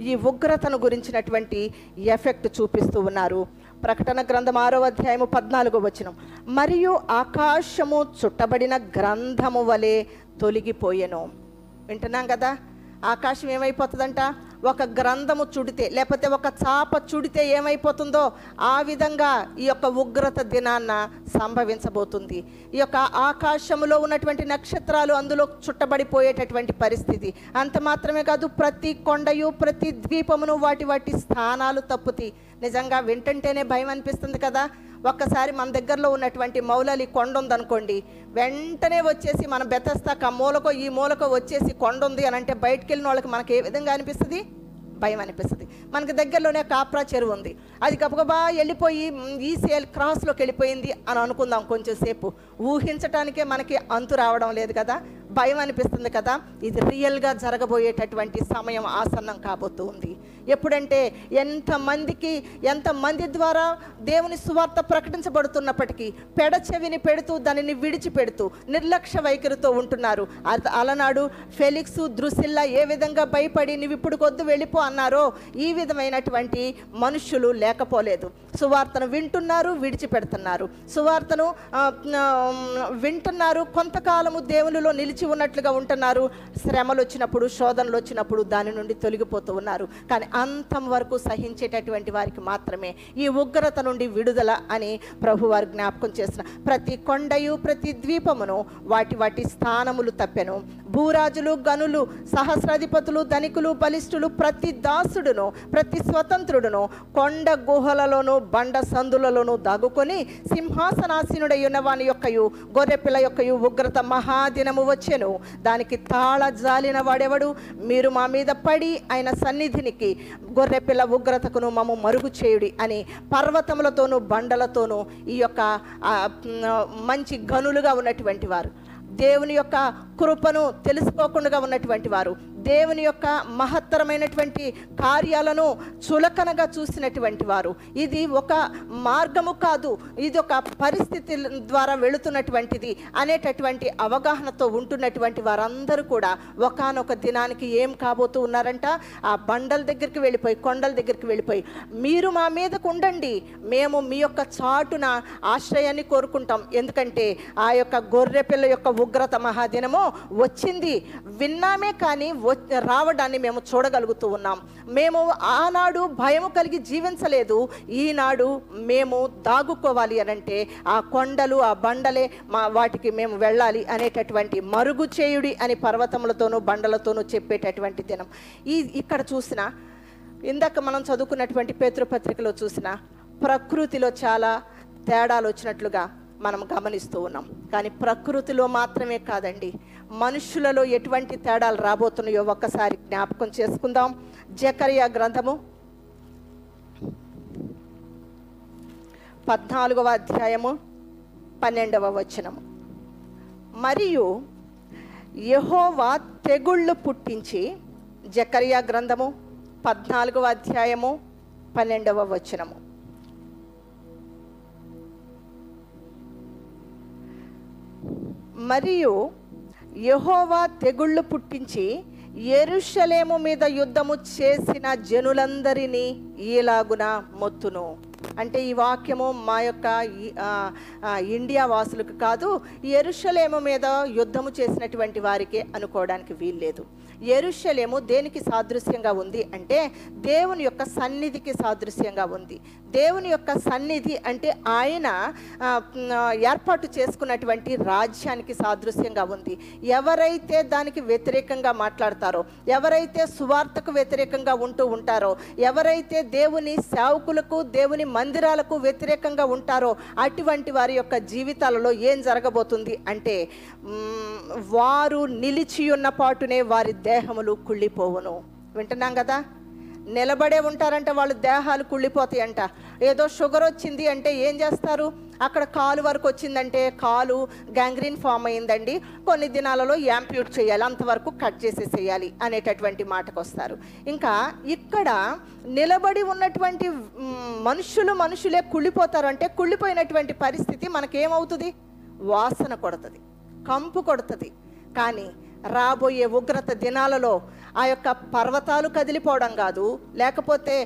Speaker 1: ఈ ఉగ్రతను గురించినటువంటి ఎఫెక్ట్ చూపిస్తూ ఉన్నారు. ప్రకటన గ్రంథం ఆరో అధ్యాయము పద్నాలుగో వచనం. మరియు ఆకాశము చుట్టబడిన గ్రంథము వలె తొలగిపోయెను. వింటున్నాం కదా? ఆకాశం ఏమైపోతుందంట? ఒక గ్రంథము చుడితే లేకపోతే ఒక చాప చుడితే ఏమైపోతుందో ఆ విధంగా ఈ యొక్క ఉగ్రత దినాన్న సంభవించబోతుంది. ఈ యొక్క ఆకాశములో ఉన్నటువంటి నక్షత్రాలు అందులో చుట్టబడిపోయేటటువంటి పరిస్థితి. అంత మాత్రమే కాదు ప్రతి కొండయు ప్రతి ద్వీపమును వాటి వాటి స్థానాలు తప్పుతాయి నిజంగా వింటంటేనే భయం అనిపిస్తుంది కదా. ఒక్కసారి మన దగ్గరలో ఉన్నటువంటి మౌలలి కొండ ఉందనుకోండి వెంటనే వచ్చేసి మన బెతస్తాక ఆ మూలకో ఈ మూలకో వచ్చేసి కొండ ఉంది అని అంటే బయటికి వెళ్ళిన వాళ్ళకి మనకి ఏ విధంగా అనిపిస్తుంది? భయం అనిపిస్తుంది. మనకి దగ్గరలోనే కాప్రా చెరువు ఉంది. అది గబగబా వెళ్ళిపోయి ఈ సేల్ క్రాస్లోకి వెళ్ళిపోయింది అని అనుకుందాం కొంచెం సేపు. ఊహించటానికే మనకి అంతు రావడం లేదు కదా? భయం అనిపిస్తుంది కదా? ఇది రియల్గా జరగబోయేటటువంటి సమయం ఆసన్నం కాబోతూ ఉంది. ఎప్పుడంటే ఎంతమందికి ఎంతమంది ద్వారా దేవుని సువార్త ప్రకటించబడుతున్నప్పటికీ పెడ చెవిని పెడుతూ దానిని విడిచిపెడుతూ నిర్లక్ష్య వైఖరితో ఉంటున్నారు. అలనాడు ఫెలిక్స్ ద్రుసిల్లా ఏ విధంగా భయపడి నువ్వు ఇప్పుడు కొద్దు వెళ్ళిపో అన్నారో ఈ విధమైనటువంటి మనుష్యులు లేకపోలేదు. సువార్తను వింటున్నారు విడిచిపెడుతున్నారు. సువార్తను వింటున్నారు కొంతకాలము దేవునిలో నిలిచి ఉన్నట్లుగా ఉంటున్నారు. శ్రమలు వచ్చినప్పుడు శోధనలు వచ్చినప్పుడు దాని నుండి తొలగిపోతూ ఉన్నారు. కానీ అంతం వరకు సహించేటటువంటి వారికి మాత్రమే ఈ ఉగ్రత నుండి విడుదల అని ప్రభువారు జ్ఞాపకం చేసిన ప్రతి కొండయు ప్రతి ద్వీపమును వాటి వాటి స్థానములు తప్పెను. భూరాజులు గనులు సహస్రాధిపతులు ధనికులు బలిష్ఠులు ప్రతి దాసుడును ప్రతి స్వతంత్రుడును కొండ గుహలలోను బండ సందులలోను దాగుకొని సింహాసనాసీనుడై ఉన్న వాని యొక్కయు గొర్రెపిల్ల యొక్కయు ఉగ్రత మహాదినము వచ్చెను. దానికి తాళ జాలిన వాడెవడు? మీరు మా మీద పడి ఆయన సన్నిధినికి గొర్రెపిల్ల ఉగ్రతకును మము మరుగు చేయుడి అని పర్వతములతోనూ బండలతోనూ ఈ యొక్క మంచి గనులుగా ఉన్నటువంటి వారు. దేవుని యొక్క కృపను తెలుసుకోకుండా ఉన్నటువంటి వారు. దేవుని యొక్క మహత్తరమైనటువంటి కార్యాలను చులకనగా చూసినటువంటి వారు. ఇది ఒక మార్గము కాదు ఇది ఒక పరిస్థితి ద్వారా వెళుతున్నటువంటిది అనేటటువంటి అవగాహనతో ఉంటున్నటువంటి వారందరూ కూడా ఒకానొక దినానికి ఏం కాబోతూ ఉన్నారంట? ఆ బండల దగ్గరికి వెళ్ళిపోయి కొండల దగ్గరికి వెళ్ళిపోయి మీరు మా మీదకు ఉండండి మేము మీ యొక్క చాటున ఆశ్రయాన్ని కోరుకుంటాం. ఎందుకంటే ఆ యొక్క గొర్రె పిల్ల యొక్క ఉగ్రత మహాదినము వచ్చింది. విన్నామే కానీ రావడాన్ని మేము చూడగలుగుతూ ఉన్నాం. మేము ఆనాడు భయము కలిగి జీవించలేదు. ఈనాడు మేము దాగుకోవాలి అనంటే ఆ కొండలు ఆ బండలే మా వాటికి మేము వెళ్ళాలి అనేటటువంటి మరుగు చేయుడి అని పర్వతములతోనూ బండలతోనూ చెప్పేటటువంటి దినం. ఈ ఇక్కడ చూసిన ఇందాక మనం చదువుకున్నటువంటి పేతృపత్రికలో చూసిన ప్రకృతిలో చాలా తేడాలు వచ్చినట్లుగా మనం గమనిస్తూ ఉన్నాం. కానీ ప్రకృతిలో మాత్రమే కాదండి. మనుషులలో ఎటువంటి తేడాలు రాబోతున్నాయో ఒక్కసారి జ్ఞాపకం చేసుకుందాం. జకరియా గ్రంథము పద్నాలుగవ అధ్యాయము పన్నెండవ వచనము. మరియు యహోవా తెగుళ్ళు పుట్టించి జకరియా గ్రంథము పద్నాలుగవ అధ్యాయము పన్నెండవ వచనము. మరియు యహోవా తెగుళ్ళు పుట్టించి ఎరుషలేము మీద యుద్ధము చేసిన జనులందరినీ ఈలాగున మొత్తును. అంటే ఈ వాక్యము మా యొక్క ఇండియా వాసులకు కాదు ఎరుషలేము మీద యుద్ధము చేసినటువంటి వారికి అనుకోవడానికి వీల్లేదు. ఎరుషలేము దేనికి సాదృశ్యంగా ఉంది అంటే దేవుని యొక్క సన్నిధికి సాదృశ్యంగా ఉంది. దేవుని యొక్క సన్నిధి అంటే ఆయన ఏర్పాటు చేసుకున్నటువంటి రాజ్యానికి సాదృశ్యంగా ఉంది. ఎవరైతే దానికి వ్యతిరేకంగా మాట్లాడతారో ఎవరైతే సువార్తకు వ్యతిరేకంగా ఉంటూ ఉంటారో ఎవరైతే దేవుని సేవకులకు దేవుని మందిరాలకు వ్యతిరేకంగా ఉంటారో అటువంటి వారి యొక్క జీవితాలలో ఏం జరగబోతుంది అంటే వారు నిలిచి ఉన్న పాటునే వారి దేహములు కుళ్ళిపోవును. వింటున్నాం కదా? నిలబడే ఉంటారంట వాళ్ళ దేహాలు కుళ్ళిపోతాయంట. ఏదో షుగర్ వచ్చింది అంటే ఏం చేస్తారు? అక్కడ కాలు వరకు వచ్చిందంటే కాలు గ్యాంగ్రీన్ ఫామ్ అయిందండి. కొన్ని దినాలలో యాంప్యూట్ చేయాలి అంతవరకు కట్ చేసేసేయాలి అనేటటువంటి మాటకు వస్తారు ఇంకా ఇక్కడ నిలబడి ఉన్నటువంటి మనుషులు మనుషులే కుళ్ళిపోతారు అంటే కుళ్ళిపోయినటువంటి పరిస్థితి మనకేమవుతుంది? వాసన కొడుతుంది కంపు కొడుతుంది. కానీ రాబోయే ఉగ్రత దినాలలో యొక్క పర్వతాలు కదిలిపోవడం కాదు లేకపోతే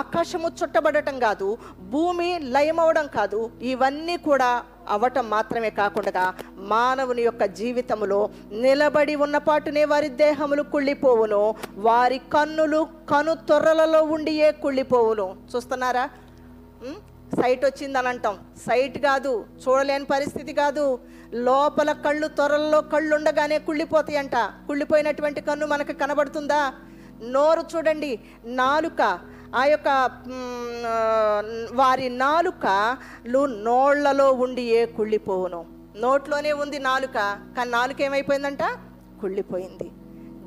Speaker 1: ఆకాశము చుట్టబడటం కాదు భూమి లయమవడం కాదు ఇవన్నీ కూడా అవటం మాత్రమే కాకుండా మానవుని యొక్క జీవితములో నిలబడి ఉన్నపాటునే వారి దేహములు కుళ్ళిపోవును వారి కన్నులు కను తొర్రలలో ఉండియే కుళ్ళిపోవును. చూస్తున్నారా? సైట్ వచ్చిందని అంటాం సైట్ కాదు చూడలేని పరిస్థితి కాదు. లోపల కళ్ళు త్వరల్లో కళ్ళు ఉండగానే కుళ్ళిపోతాయంట. కుళ్ళిపోయినటువంటి కన్ను మనకు కనబడుతుందా? నోరు చూడండి. నాలుక ఆ యొక్క వారి నాలుకలు నోళ్ళలో ఉండి ఏ కుళ్ళిపోవును. నోట్లోనే ఉంది నాలుక కానీ నాలుక ఏమైపోయిందంట కుళ్ళిపోయింది.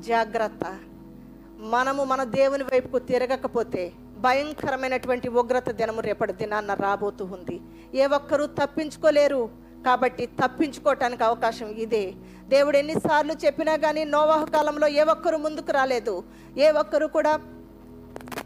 Speaker 1: జాగ్రత్త. మనము మన దేవుని వైపుకు తిరగకపోతే భయంకరమైనటువంటి ఉగ్రత దినము రేపటి దినాన్న రాబోతూ ఉంది. ఏ ఒక్కరూ తప్పించుకోలేరు. కాబట్టి తప్పించుకోవటానికి అవకాశం ఇదే. దేవుడు ఎన్నిసార్లు చెప్పినా కానీ నోవాహ కాలంలో ఏ ఒక్కరు ముందుకు రాలేదు. ఏ ఒక్కరు కూడా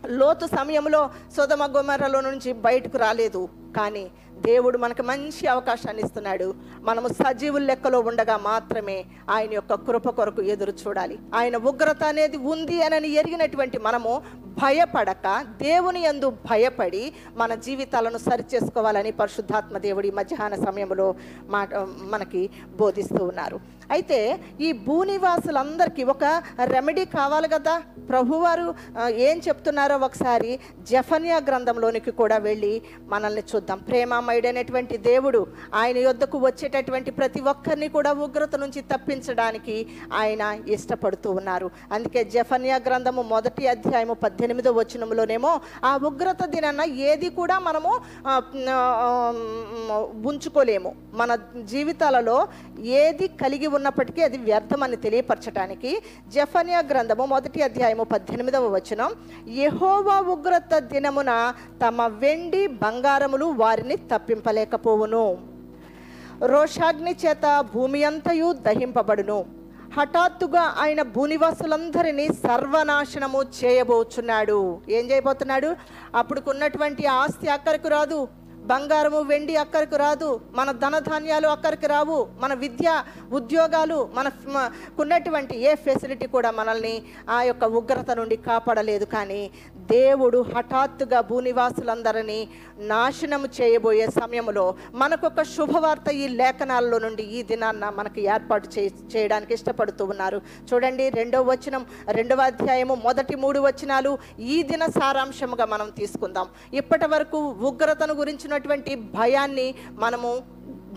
Speaker 1: లోతు సమయంలో సుధమ గుమరలో నుంచి బయటకు రాలేదు. కానీ దేవుడు మనకు మంచి అవకాశాన్ని ఇస్తున్నాడు. మనము సజీవుల లెక్కలో ఉండగా మాత్రమే ఆయన యొక్క కృప కొరకు ఎదురు చూడాలి. ఆయన ఉగ్రత అనేది ఉంది అని ఎరిగినటువంటి మనము భయపడక దేవుని యందు భయపడి మన జీవితాలను సరిచేసుకోవాలని పరిశుద్ధాత్మ దేవుడి మధ్యాహ్న సమయంలో మాట మనకి బోధిస్తూ ఉన్నారు. అయితే ఈ భూనివాసులందరికీ ఒక రెమెడీ కావాలి కదా. ప్రభువారు ఏం చెప్తున్నారో ఒకసారి జఫన్యా గ్రంథంలోనికి కూడా వెళ్ళి మనల్ని చూద్దాం. ప్రేమమయుడైనటువంటి దేవుడు ఆయన యొద్దకు వచ్చేటటువంటి ప్రతి ఒక్కరిని కూడా ఉగ్రత నుంచి తప్పించడానికి ఆయన ఇష్టపడుతూ ఉన్నారు. అందుకే జఫన్యా గ్రంథము మొదటి అధ్యాయము పద్దెనిమిదో వచనంలోనేమో ఆ ఉగ్రత దినాన ఏది కూడా మనము ఉంచుకోలేము. మన జీవితాలలో ఏది కలిగి ఉన్నప్పటికీ అది వ్యర్థమని తెలియపరచడానికి జఫనియా గ్రంథము మొదటి అధ్యాయము పద్దెనిమిదవ వచనం. యహోవా ఉగ్రత దినమున తమ వెండి బంగారములు వారిని తప్పింపలేకపోవును. రోషాగ్ని చేత భూమి అంతయు దహింపబడును. హఠాత్తుగా ఆయన భూనివాసులందరినీ సర్వనాశనము చేయబోచున్నాడు. ఏం చేయబోతున్నాడు? అప్పుడుకున్నటువంటి ఆస్తి అక్కడికి రాదు. బంగారము వెండి అక్కడికి రాదు. మన ధనధాన్యాలు అక్కడికి రావు. మన విద్య ఉద్యోగాలు మన ఉన్నటువంటి ఏ ఫెసిలిటీ కూడా మనల్ని ఆ యొక్క ఉగ్రత నుండి కాపాడలేదు. కానీ దేవుడు హఠాత్తుగా భూనివాసులందరినీ నాశనం చేయబోయే సమయంలో మనకొక శుభవార్త ఈ లేఖనాల్లో నుండి ఈ దినాన్న మనకు ఏర్పాటు చే చేయడానికి ఇష్టపడుతూ ఉన్నారు. చూడండి రెండవ వచనం రెండవ అధ్యాయము మొదటి మూడు వచనాలు ఈ దిన సారాంశముగా మనం తీసుకుందాం. ఇప్పటి వరకు ఉగ్రతను గురించినటువంటి భయాన్ని మనము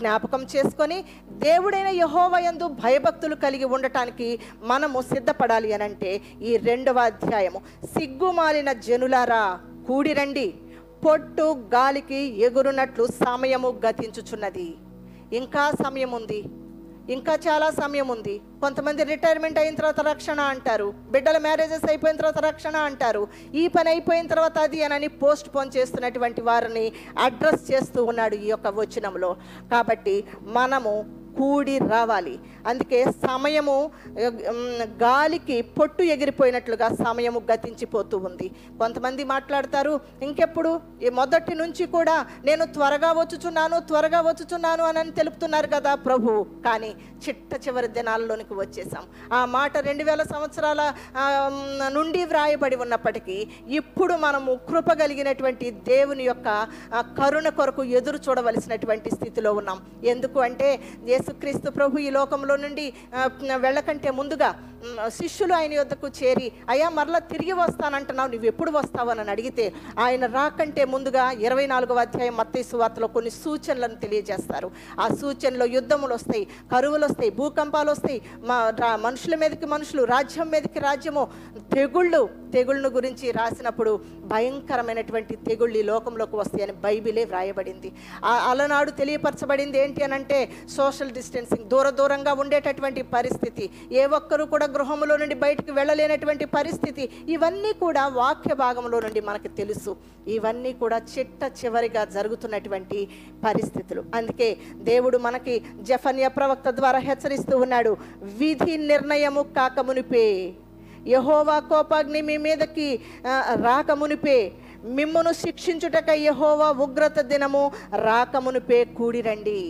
Speaker 1: జ్ఞాపకం చేసుకొని దేవుడైన యహోవయందు భయభక్తులు కలిగి ఉండటానికి మనము సిద్ధపడాలి అని అంటే ఈ రెండవ అధ్యాయము. సిగ్గుమాలిన జనులారా కూడిరండి. పొట్టు గాలికి ఎగురునట్లు సమయము గతించుచున్నది. ఇంకా సమయం ఉంది ఇంకా చాలా సమయం ఉంది. కొంతమంది రిటైర్మెంట్ అయిన తర్వాత రక్షణ అంటారు. బిడ్డల మ్యారేజెస్ అయిపోయిన తర్వాత రక్షణ అంటారు. ఈ పని అయిపోయిన తర్వాత అది అని పోస్ట్ పోన్ చేస్తున్నటువంటి వారిని అడ్రస్ చేస్తూ ఉన్నాడు ఈ యొక్క వచనంలో. కాబట్టి మనము కూడి రావాలి. అందుకే సమయము గాలికి పొట్టు ఎగిరిపోయినట్లుగా సమయము గతించిపోతూ ఉంది. కొంతమంది మాట్లాడతారు ఇంకెప్పుడు? ఈ మొదటి నుంచి కూడా నేను త్వరగా వచ్చుచున్నాను త్వరగా వచ్చుచున్నాను అని అని తెలుపుతున్నారు కదా ప్రభు. కానీ చిట్ట చివరి దినాల్లోనికి వచ్చేసాం. ఆ మాట రెండు వేల సంవత్సరాల నుండి వ్రాయబడి ఉన్నప్పటికీ ఇప్పుడు మనము కృప కలిగినటువంటి దేవుని యొక్క కరుణ కొరకు ఎదురు చూడవలసినటువంటి స్థితిలో ఉన్నాం. ఎందుకు అంటే యేసుక్రీస్తు ప్రభు ఈ లోకంలో నుండి వెళ్ళకంటే ముందుగా శిష్యులు ఆయన యొద్దకు చేరి అయ్యా మరలా తిరిగి వస్తానంటున్నావు నువ్వు ఎప్పుడు వస్తావు? అని అడిగితే ఆయన రాకంటే ముందుగా ఇరవై నాలుగవ అధ్యాయం మత్తే సువార్తలో కొన్ని సూచనలను తెలియజేస్తారు. ఆ సూచనలో యుద్ధములు వస్తాయి కరువులు వస్తాయి భూకంపాలు వస్తాయి మా మనుషుల మీదకి మనుషులు రాజ్యం మీదకి రాజ్యము తెగుళ్ళు తెగుళ్ళను గురించి రాసినప్పుడు భయంకరమైనటువంటి తెగుళ్ళు ఈ లోకంలోకి వస్తాయని బైబిలే వ్రాయబడింది. ఆ- అలనాడు తెలియపరచబడింది ఏంటి అని అంటే సోషల్ డిస్టెన్సింగ్ దూర దూరంగా ఉండేటటువంటి పరిస్థితి. ఏ ఒక్కరూ కూడా గృహంలో నుండి బయటికి వెళ్ళలేనటువంటి పరిస్థితి. ఇవన్నీ కూడా వాక్య భాగంలో నుండి మనకు తెలుసు. ఇవన్నీ కూడా చిట్ట చివరిగా జరుగుతున్నటువంటి పరిస్థితులు. అందుకే దేవుడు మనకి జఫన్య ప్రవక్త ద్వారా హెచ్చరిస్తూ ఉన్నాడు విధి నిర్ణయము కాకమునిపే యహోవా కోపాగ్ని మీ మీదకి రాకమునిపే మిమ్మును శిక్షించుటక యహోవా ఉగ్రత దినము రాకమునిపే కూడిరండి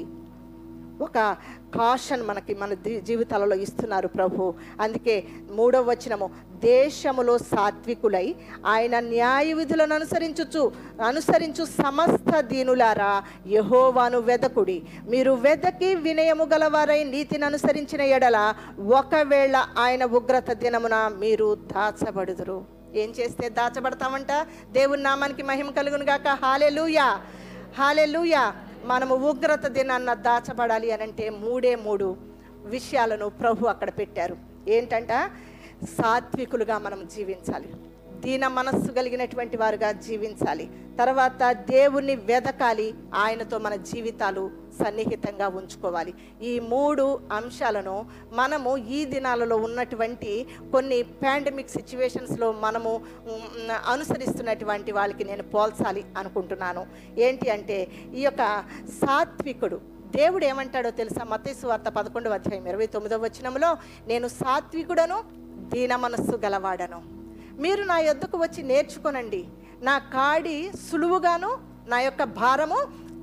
Speaker 1: ఒక కాషన్ మనకి మన జీవితాలలో ఇస్తున్నారు ప్రభు. అందుకే మూడవ వచనము దేశములో సాత్వికులై ఆయన న్యాయ విధులను అనుసరించుచు అనుసరించు సమస్త దీనులారా యహోవాను వెదకుడి. మీరు వెదకి వినయము గలవారై నీతిని అనుసరించిన ఎడల ఒకవేళ ఆయన ఉగ్రత దినమున మీరు దాచబడుదురు. ఏం చేస్తే దాచబడతామంట? దేవుని నామానికి మహిమ కలుగునుగాక హాలెలుయా హాలెలుయా. హాలెలూయా. మనము ఉగ్రత దినాన్న దాచబడాలి అని అంటే మూడే మూడు విషయాలను ప్రభు అక్కడ పెట్టారు. ఏంటంట? సాత్వికులుగా మనం జీవించాలి. దీన మనస్సు కలిగినటువంటి వారుగా జీవించాలి. తర్వాత దేవుణ్ణి వెదకాలి. ఆయనతో మన జీవితాలు సన్నిహితంగా ఉంచుకోవాలి. ఈ మూడు అంశాలను మనము ఈ దినాలలో ఉన్నటువంటి కొన్ని పాండమిక్ సిచ్యువేషన్స్లో మనము అనుసరిస్తున్నటువంటి వాళ్ళకి నేను పోల్చాలి అనుకుంటున్నాను. ఏంటి అంటే ఈ యొక్క సాత్వికుడు దేవుడు ఏమంటాడో తెలుసా? మతేసు వార్త పదకొండవ అధ్యాయం ఇరవై తొమ్మిదవ వచనంలో నేను సాత్వికుడను దీన మనస్సు గలవాడను. మీరు నా యొద్దకు వచ్చి నేర్చుకొనండి. నా కాడి సులువుగాను నా యొక్క భారము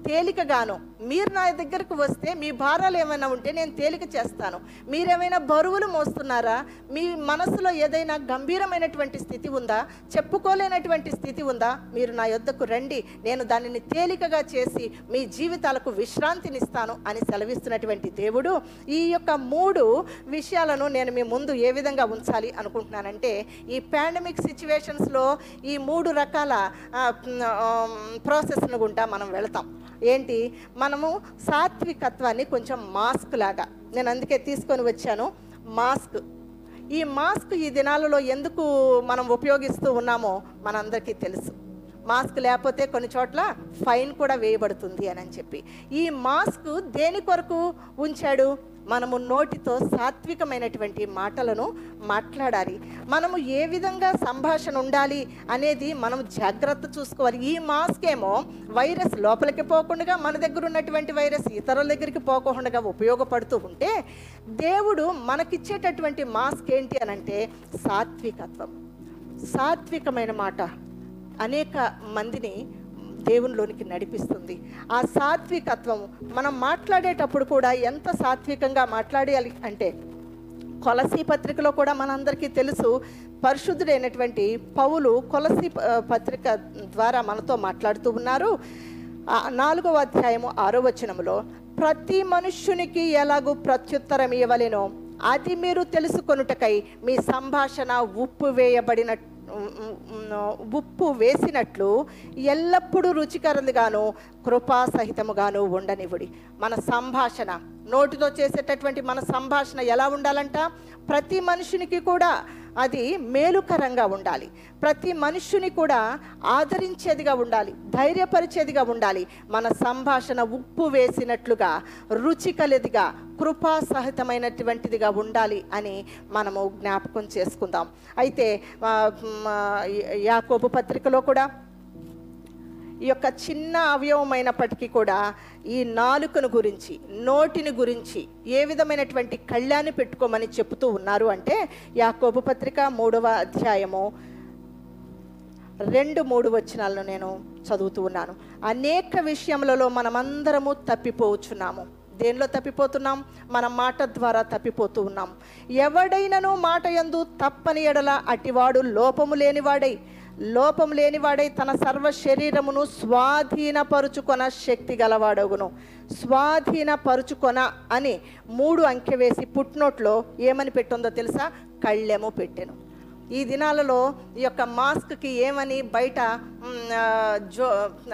Speaker 1: తేలికగాను మీరు నా దగ్గరకు వస్తే మీ భారాలు ఏమైనా ఉంటే నేను తేలిక చేస్తాను. మీరేమైనా బరువులు మోస్తున్నారా? మీ మనసులో ఏదైనా గంభీరమైనటువంటి స్థితి ఉందా? చెప్పుకోలేనటువంటి స్థితి ఉందా? మీరు నా యొద్దకు రండి. నేను దానిని తేలికగా చేసి మీ జీవితాలకు విశ్రాంతినిస్తాను అని సెలవిస్తున్నటువంటి దేవుడు ఈ యొక్క మూడు విషయాలను నేను మీ ముందు ఏ విధంగా ఉంచాలి అనుకుంటున్నానంటే ఈ పాండమిక్ సిచ్యువేషన్స్లో ఈ మూడు రకాల ప్రాసెస్ను గుండా మనం వెళతాం. ఏంటి? మనము సాత్వికత్వాన్ని కొంచెం మాస్క్ లాగా. నేను అందుకే తీసుకొని వచ్చాను మాస్క్. ఈ మాస్క్ ఈ దినాలలో ఎందుకు మనం ఉపయోగిస్తూ ఉన్నామో మనందరికీ తెలుసు. మాస్క్ లేకపోతే కొన్ని చోట్ల ఫైన్ కూడా వేయబడుతుంది అని అని చెప్పి. ఈ మాస్క్ దేని కొరకు ఉంచాడు? మనము నోటితో సాత్వికమైనటువంటి మాటలను మాట్లాడాలి. మనము ఏ విధంగా సంభాషణ ఉండాలి అనేది మనం జాగ్రత్త చూసుకోవాలి. ఈ మాస్క్ ఏమో వైరస్ లోపలికి పోకుండా మన దగ్గర ఉన్నటువంటి వైరస్ ఇతరుల దగ్గరికి పోకుండా ఉపయోగపడుతూ ఉంటే దేవుడు మనకిచ్చేటటువంటి మాస్క్ ఏంటి అని అంటే సాత్వికత్వం. సాత్వికమైన మాట. అనేక మందిని దేవునిలోనికి నడిపిస్తుంది. ఆ సాత్వికత్వం మనం మాట్లాడేటప్పుడు కూడా ఎంత సాత్వికంగా మాట్లాడాలి అంటే కొలసీ పత్రికలో కూడా మనందరికీ తెలుసు పరిశుద్ధుడైనటువంటి పౌలు కొలసి పత్రిక ద్వారా మనతో మాట్లాడుతూ ఉన్నారు. నాలుగవ అధ్యాయము ఆరో వచనములో ప్రతి మనుష్యునికి ఎలాగూ ప్రత్యుత్తరం ఇవ్వలేనో. అది మీరు తెలుసుకొనుటకై మీ సంభాషణ ఉప్పు వేయబడిన ఉప్పు వేసినట్లు ఎల్లప్పుడూ రుచికరంగాను కృపా సహితముగాను ఉండనివ్వుడి. మన సంభాషణ నోటితో చేసేటటువంటి మన సంభాషణ ఎలా ఉండాలంట? ప్రతి మనుషునికి కూడా అది మేలుకరంగా ఉండాలి. ప్రతి మనుష్యుని కూడా ఆదరించేదిగా ఉండాలి. ధైర్యపరిచేదిగా ఉండాలి. మన సంభాషణ ఉప్పు వేసినట్లుగా రుచి కలిదిగా కృపా సహితమైనటువంటిదిగా ఉండాలి అని మనము జ్ఞాపకం చేసుకుందాం. అయితే యాకోబు పత్రికలో కూడా ఈ యొక్క చిన్న అవయవమైనప్పటికీ కూడా ఈ నాలుకను గురించి నోటిని గురించి ఏ విధమైనటువంటి కళ్యాణి పెట్టుకోమని చెప్తూ ఉన్నారు అంటే యాకోబు పత్రిక మూడవ అధ్యాయము రెండు మూడు వచనాలను నేను చదువుతూ ఉన్నాను. అనేక విషయములలో మనమందరము తప్పిపోవచ్చున్నాము దేనిలో తప్పిపోతున్నాం? మన మాట ద్వారా తప్పిపోతూ ఉన్నాం. ఎవడైనను మాట యందు తప్పని ఎడల అటివాడు లోపము లేనివాడై లోపం లేనివాడై తన సర్వ శరీరమును స్వాధీనపరుచుకొన శక్తి గలవాడగును. స్వాధీనపరుచుకొన అని మూడు అంకె వేసి పుట్నోట్లో ఏమని పెట్టిందో తెలుసా? కళ్ళెము పెట్టెను. ఈ దినాలలో ఈ యొక్క మాస్క్కి ఏమని బయట జో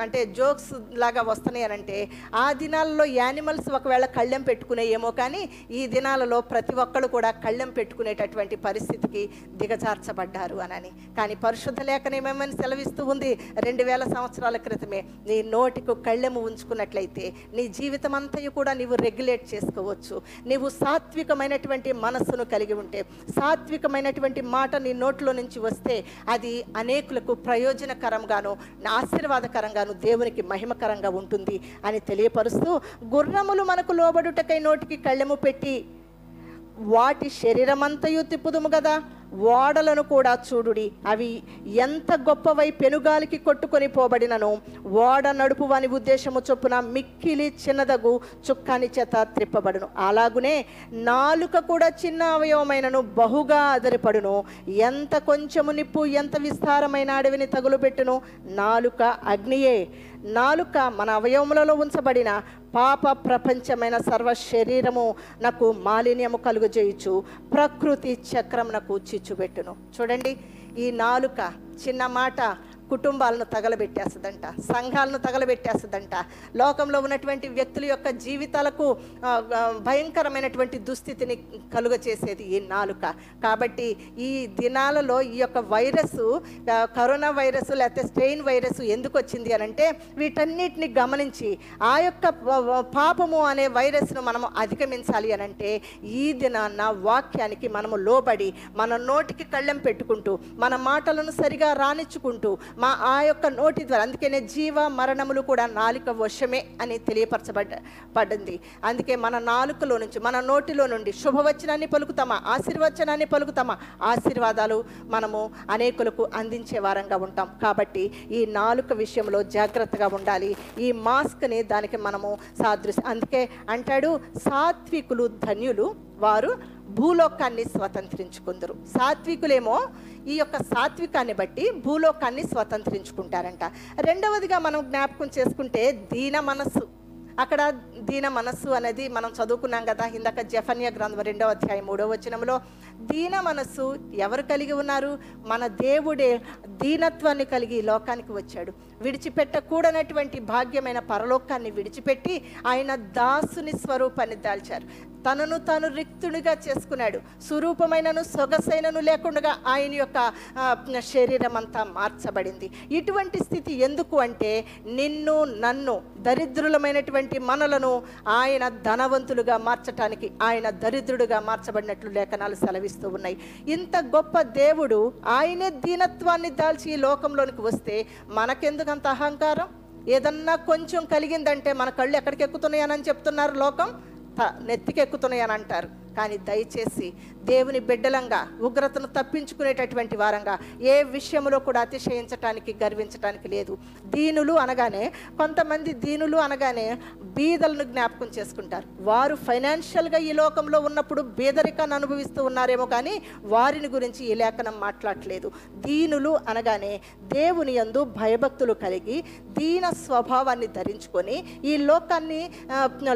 Speaker 1: అంటే జోక్స్ లాగా వస్తున్నాయి అని అంటే ఆ దినాలలో యానిమల్స్ ఒకవేళ కళ్ళెం పెట్టుకునే ఏమో కానీ ఈ దినాలలో ప్రతి ఒక్కళ్ళు కూడా కళ్ళెం పెట్టుకునేటటువంటి పరిస్థితికి దిగజార్చబడ్డారు అనని. కానీ పరిశుద్ధ లేఖనం ఏమేమని సెలవిస్తూ ఉంది? రెండు వేల సంవత్సరాల క్రితమే నీ నోటికి కళ్ళెము ఉంచుకున్నట్లయితే నీ జీవితం అంతయు కూడా నీవు రెగ్యులేట్ చేసుకోవచ్చు. నీవు సాత్వికమైనటువంటి మనస్సును కలిగి ఉంటే సాత్వికమైనటువంటి మాట నీ నోట్లో నుంచి వస్తే అది అనేకులకు ప్రయోజనకరంగాను ఆశీర్వాదకరంగాను దేవునికి మహిమకరంగా ఉంటుంది అని తెలియపరుస్తూ గుర్రములు మనకు లోబడుటకై నోటికి కళ్ళెము పెట్టి వాటి శరీరమంతయు తిప్పుదుము కదా ఓడలను కూడా చూడుడి. అవి ఎంత గొప్పవై పెనుగాలికి కొట్టుకొని పోబడినను? ఓడ నడుపు వాని ఉద్దేశము చొప్పున మిక్కిలి చిన్నదగు చుక్కాని చేత త్రిప్పబడును. అలాగునే నాలుక కూడా చిన్న అవయవమైనను బహుగా అదరిపడును. ఎంత కొంచెము నిప్పు ఎంత విస్తారమైన అడవిని తగులుపెట్టును? నాలుక అగ్నియే. నాలుక మన అవయవములలో ఉంచబడిన పాప ప్రపంచమైన సర్వ శరీరము నాకు మాలిన్యము కలుగజేయచ్చు ప్రకృతి చక్రమునకు చిచ్చుపెట్టును చూడండి ఈ నాలుక చిన్న మాట కుటుంబాలను తగలబెట్టేస్తుందంట సంఘాలను తగలబెట్టేస్తుందంట. లోకంలో ఉన్నటువంటి వ్యక్తుల యొక్క జీవితాలకు భయంకరమైనటువంటి దుస్థితిని కలుగ చేసేది ఈ నాలుక. కాబట్టి ఈ దినాలలో ఈ యొక్క వైరస్ కరోనా వైరస్ లేకపోతే స్ట్రెయిన్ వైరస్ ఎందుకు వచ్చింది అని అంటే వీటన్నిటిని గమనించి ఆ యొక్క పాపము అనే వైరస్ను మనము అధిగమించాలి అని అంటే ఈ దినాన్న వాక్యానికి మనము లోబడి మన నోటికి కళ్ళెం పెట్టుకుంటూ మన మాటలను సరిగా రాణించుకుంటూ మా ఆ యొక్క నోటి ద్వారా అందుకనే జీవ మరణములు కూడా నాలుక వశమే అని తెలియపరచబడ్డ పడింది. అందుకే మన నాలుకలో నుంచి మన నోటిలో నుండి శుభవచనాన్ని పలుకుతామా ఆశీర్వచనాన్ని పలుకుతామా? ఆశీర్వాదాలు మనము అనేకులకు అందించే వారంగా ఉంటాం. కాబట్టి ఈ నాలుక విషయంలో జాగ్రత్తగా ఉండాలి. ఈ మాస్క్ని దానికి మనము సాదృశ్యం అందుకే అంటాడు సాత్వికులు ధన్యులు వారు భూలోకాన్ని స్వతంత్రించుకుందరు. సాత్వికులేమో ఈ యొక్క సాత్వికాన్ని బట్టి భూలోకాన్ని స్వతంత్రించుకుంటారంట. రెండవదిగా మనం జ్ఞాపకం చేసుకుంటే దీన మనస్సు. అక్కడ దీన మనస్సు అనేది మనం చదువుకున్నాం కదా ఇందాక జఫన్య గ్రంథం రెండవ అధ్యాయం మూడవ వచనంలో దీన మనస్సు ఎవరు కలిగి ఉన్నారు? మన దేవుడే దీనత్వాన్ని కలిగి లోకానికి వచ్చాడు. విడిచిపెట్టకూడనటువంటి భాగ్యమైన పరలోకాన్ని విడిచిపెట్టి ఆయన దాసుని స్వరూపాన్ని దాల్చారు. తనను తాను రిక్తునిగా చేసుకున్నాడు. స్వరూపమైనను సొగసైనను లేకుండా ఆయన యొక్క శరీరం అంతా మార్చబడింది. ఇటువంటి స్థితి ఎందుకు అంటే నిన్ను నన్ను దరిద్రులమైనటువంటి మనలను ఆయన ధనవంతులుగా మార్చటానికి ఆయన దరిద్రుడుగా మార్చబడినట్లు లేఖనాలు సెలవిస్తూ ఉన్నాయి. ఇంత గొప్ప దేవుడు ఆయనే దీనత్వాన్ని దాల్చి ఈ లోకంలోనికి వస్తే మనకెందుకు అంత అహంకారం? ఏదన్నా కొంచెం కలిగిందంటే మన కళ్ళు ఎక్కడికి ఎక్కుతున్నాయని చెప్తున్నారు లోకం? త- అని అంటారు కానీ దయచేసి దేవుని బిడ్డలంగా ఉగ్రతను తప్పించుకునేటటువంటి వారంగా ఏ విషయంలో కూడా అతిశయించటానికి గర్వించటానికి లేదు. దీనులు అనగానే కొంతమంది దీనులు అనగానే బీదలను జ్ఞాపకం చేసుకుంటారు. వారు ఫైనాన్షియల్గా ఈ లోకంలో ఉన్నప్పుడు బీదరికాన్ని అనుభవిస్తూ ఉన్నారేమో కానీ వారిని గురించి ఈ లేఖనం మాట్లాడట్లేదు. దీనులు అనగానే దేవుని యందు భయభక్తులు కలిగి దీన స్వభావాన్ని ధరించుకొని ఈ లోకాన్ని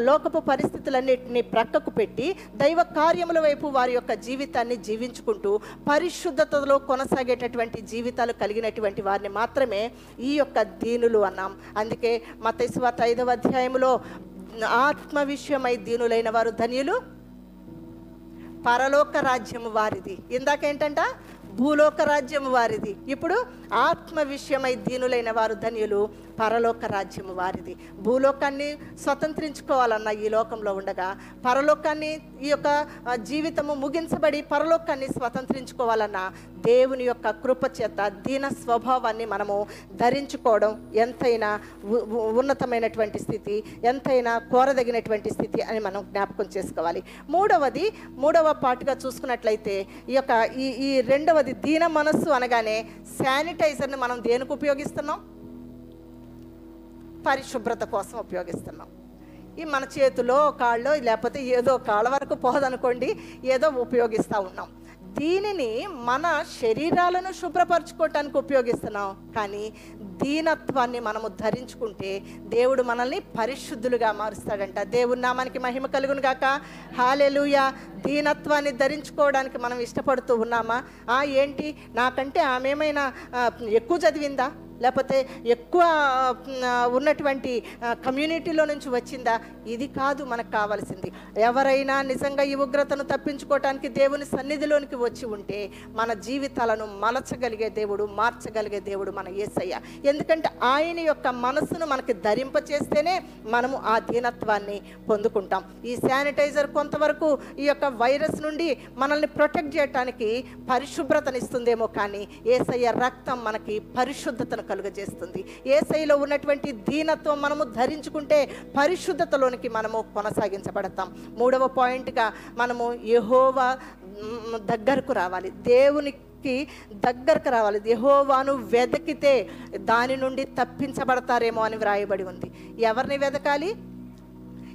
Speaker 1: లోకపు పరిస్థితులన్నిటిని ప్రక్కకు పెట్టి దైవ కార్యముల వైపు వారి యొక్క జీవితాన్ని జీవించుకుంటూ పరిశుద్ధతలో కొనసాగేటటువంటి జీవితాలు కలిగినటువంటి వారిని మాత్రమే ఈ యొక్క దీనులు అన్నాం. అందుకే మతైస్వాత ఐదవ అధ్యాయంలో ఆత్మ విషయమై దీనులైన వారు ధన్యులు పరలోక రాజ్యము వారిది. ఇందాకేంటంట? భూలోక రాజ్యము వారిది. ఇప్పుడు ఆత్మ విషయమై దీనులైన వారు ధన్యులు పరలోక రాజ్యము వారిది. భూలోకాన్ని స్వతంత్రించుకోవాలన్న ఈ లోకంలో ఉండగా పరలోకాన్ని ఈ యొక్క జీవితము ముగించబడి పరలోకాన్ని స్వతంత్రించుకోవాలన్న దేవుని యొక్క కృప చేత దీన స్వభావాన్ని మనము ధరించుకోవడం ఎంతైనా ఉ- ఉ- ఉన్నతమైనటువంటి స్థితి ఎంతైనా కోరదగినటువంటి స్థితి అని మనం జ్ఞాపకం చేసుకోవాలి. మూడవది మూడవ పాటుగా చూసుకున్నట్లయితే ఈ యొక్క ఈ ఈ రెండవది దీన మనస్సు అనగానే శానిటైజర్ని మనం దేనికి ఉపయోగిస్తున్నాం? పరిశుభ్రత కోసం ఉపయోగిస్తున్నాం. ఈ మన చేతిలో కాళ్ళో లేకపోతే ఏదో కాళ్ళ వరకు పోదనుకోండి ఏదో ఉపయోగిస్తూ ఉన్నాం. దీనిని మన శరీరాలను శుభ్రపరచుకోవటానికి ఉపయోగిస్తున్నాం. కానీ దీనత్వాన్ని మనము ధరించుకుంటే దేవుడు మనల్ని పరిశుద్ధులుగా మారుస్తాడంట. దేవుడు నామానికి మహిమ కలుగును గాక. హాలెలుయ దీనత్వాన్ని ధరించుకోవడానికి మనం ఇష్టపడుతూ ఉన్నామా? ఆ ఏంటి? నాకంటే ఆమె ఏమైనా ఎక్కువ చదివిందా? లేకపోతే ఎక్కువ ఉన్నటువంటి కమ్యూనిటీలో నుంచి వచ్చిందా? ఇది కాదు మనకు కావాల్సింది. ఎవరైనా నిజంగా ఈ ఉగ్రతను తప్పించుకోవటానికి దేవుని సన్నిధిలోనికి వచ్చి ఉంటే మన జీవితాలను మలచగలిగే దేవుడు మార్చగలిగే దేవుడు మన యేసయ్య ఎందుకంటే ఆయన యొక్క మనస్సును మనకి ధరింపచేస్తేనే మనము ఆ దీనత్వాన్ని పొందుకుంటాం. ఈ శానిటైజర్ కొంతవరకు ఈ యొక్క వైరస్ నుండి మనల్ని ప్రొటెక్ట్ చేయటానికి పరిశుభ్రతనిస్తుందేమో కానీ ఏసయ్య రక్తం మనకి పరిశుద్ధతను కలుగజేస్తుంది. ఏసైలో ఉన్నటువంటి దీనత్వం మనము ధరించుకుంటే పరిశుద్ధతలోనికి మనము కొనసాగించబడతాం. మూడవ పాయింట్గా మనము యెహోవా దగ్గరకు రావాలి. దేవునికి దగ్గరకు రావాలి. యహోవాను వెతికితే దాని నుండి తప్పించబడతారేమో అని వ్రాయబడి ఉంది. ఎవరిని వెతకాలి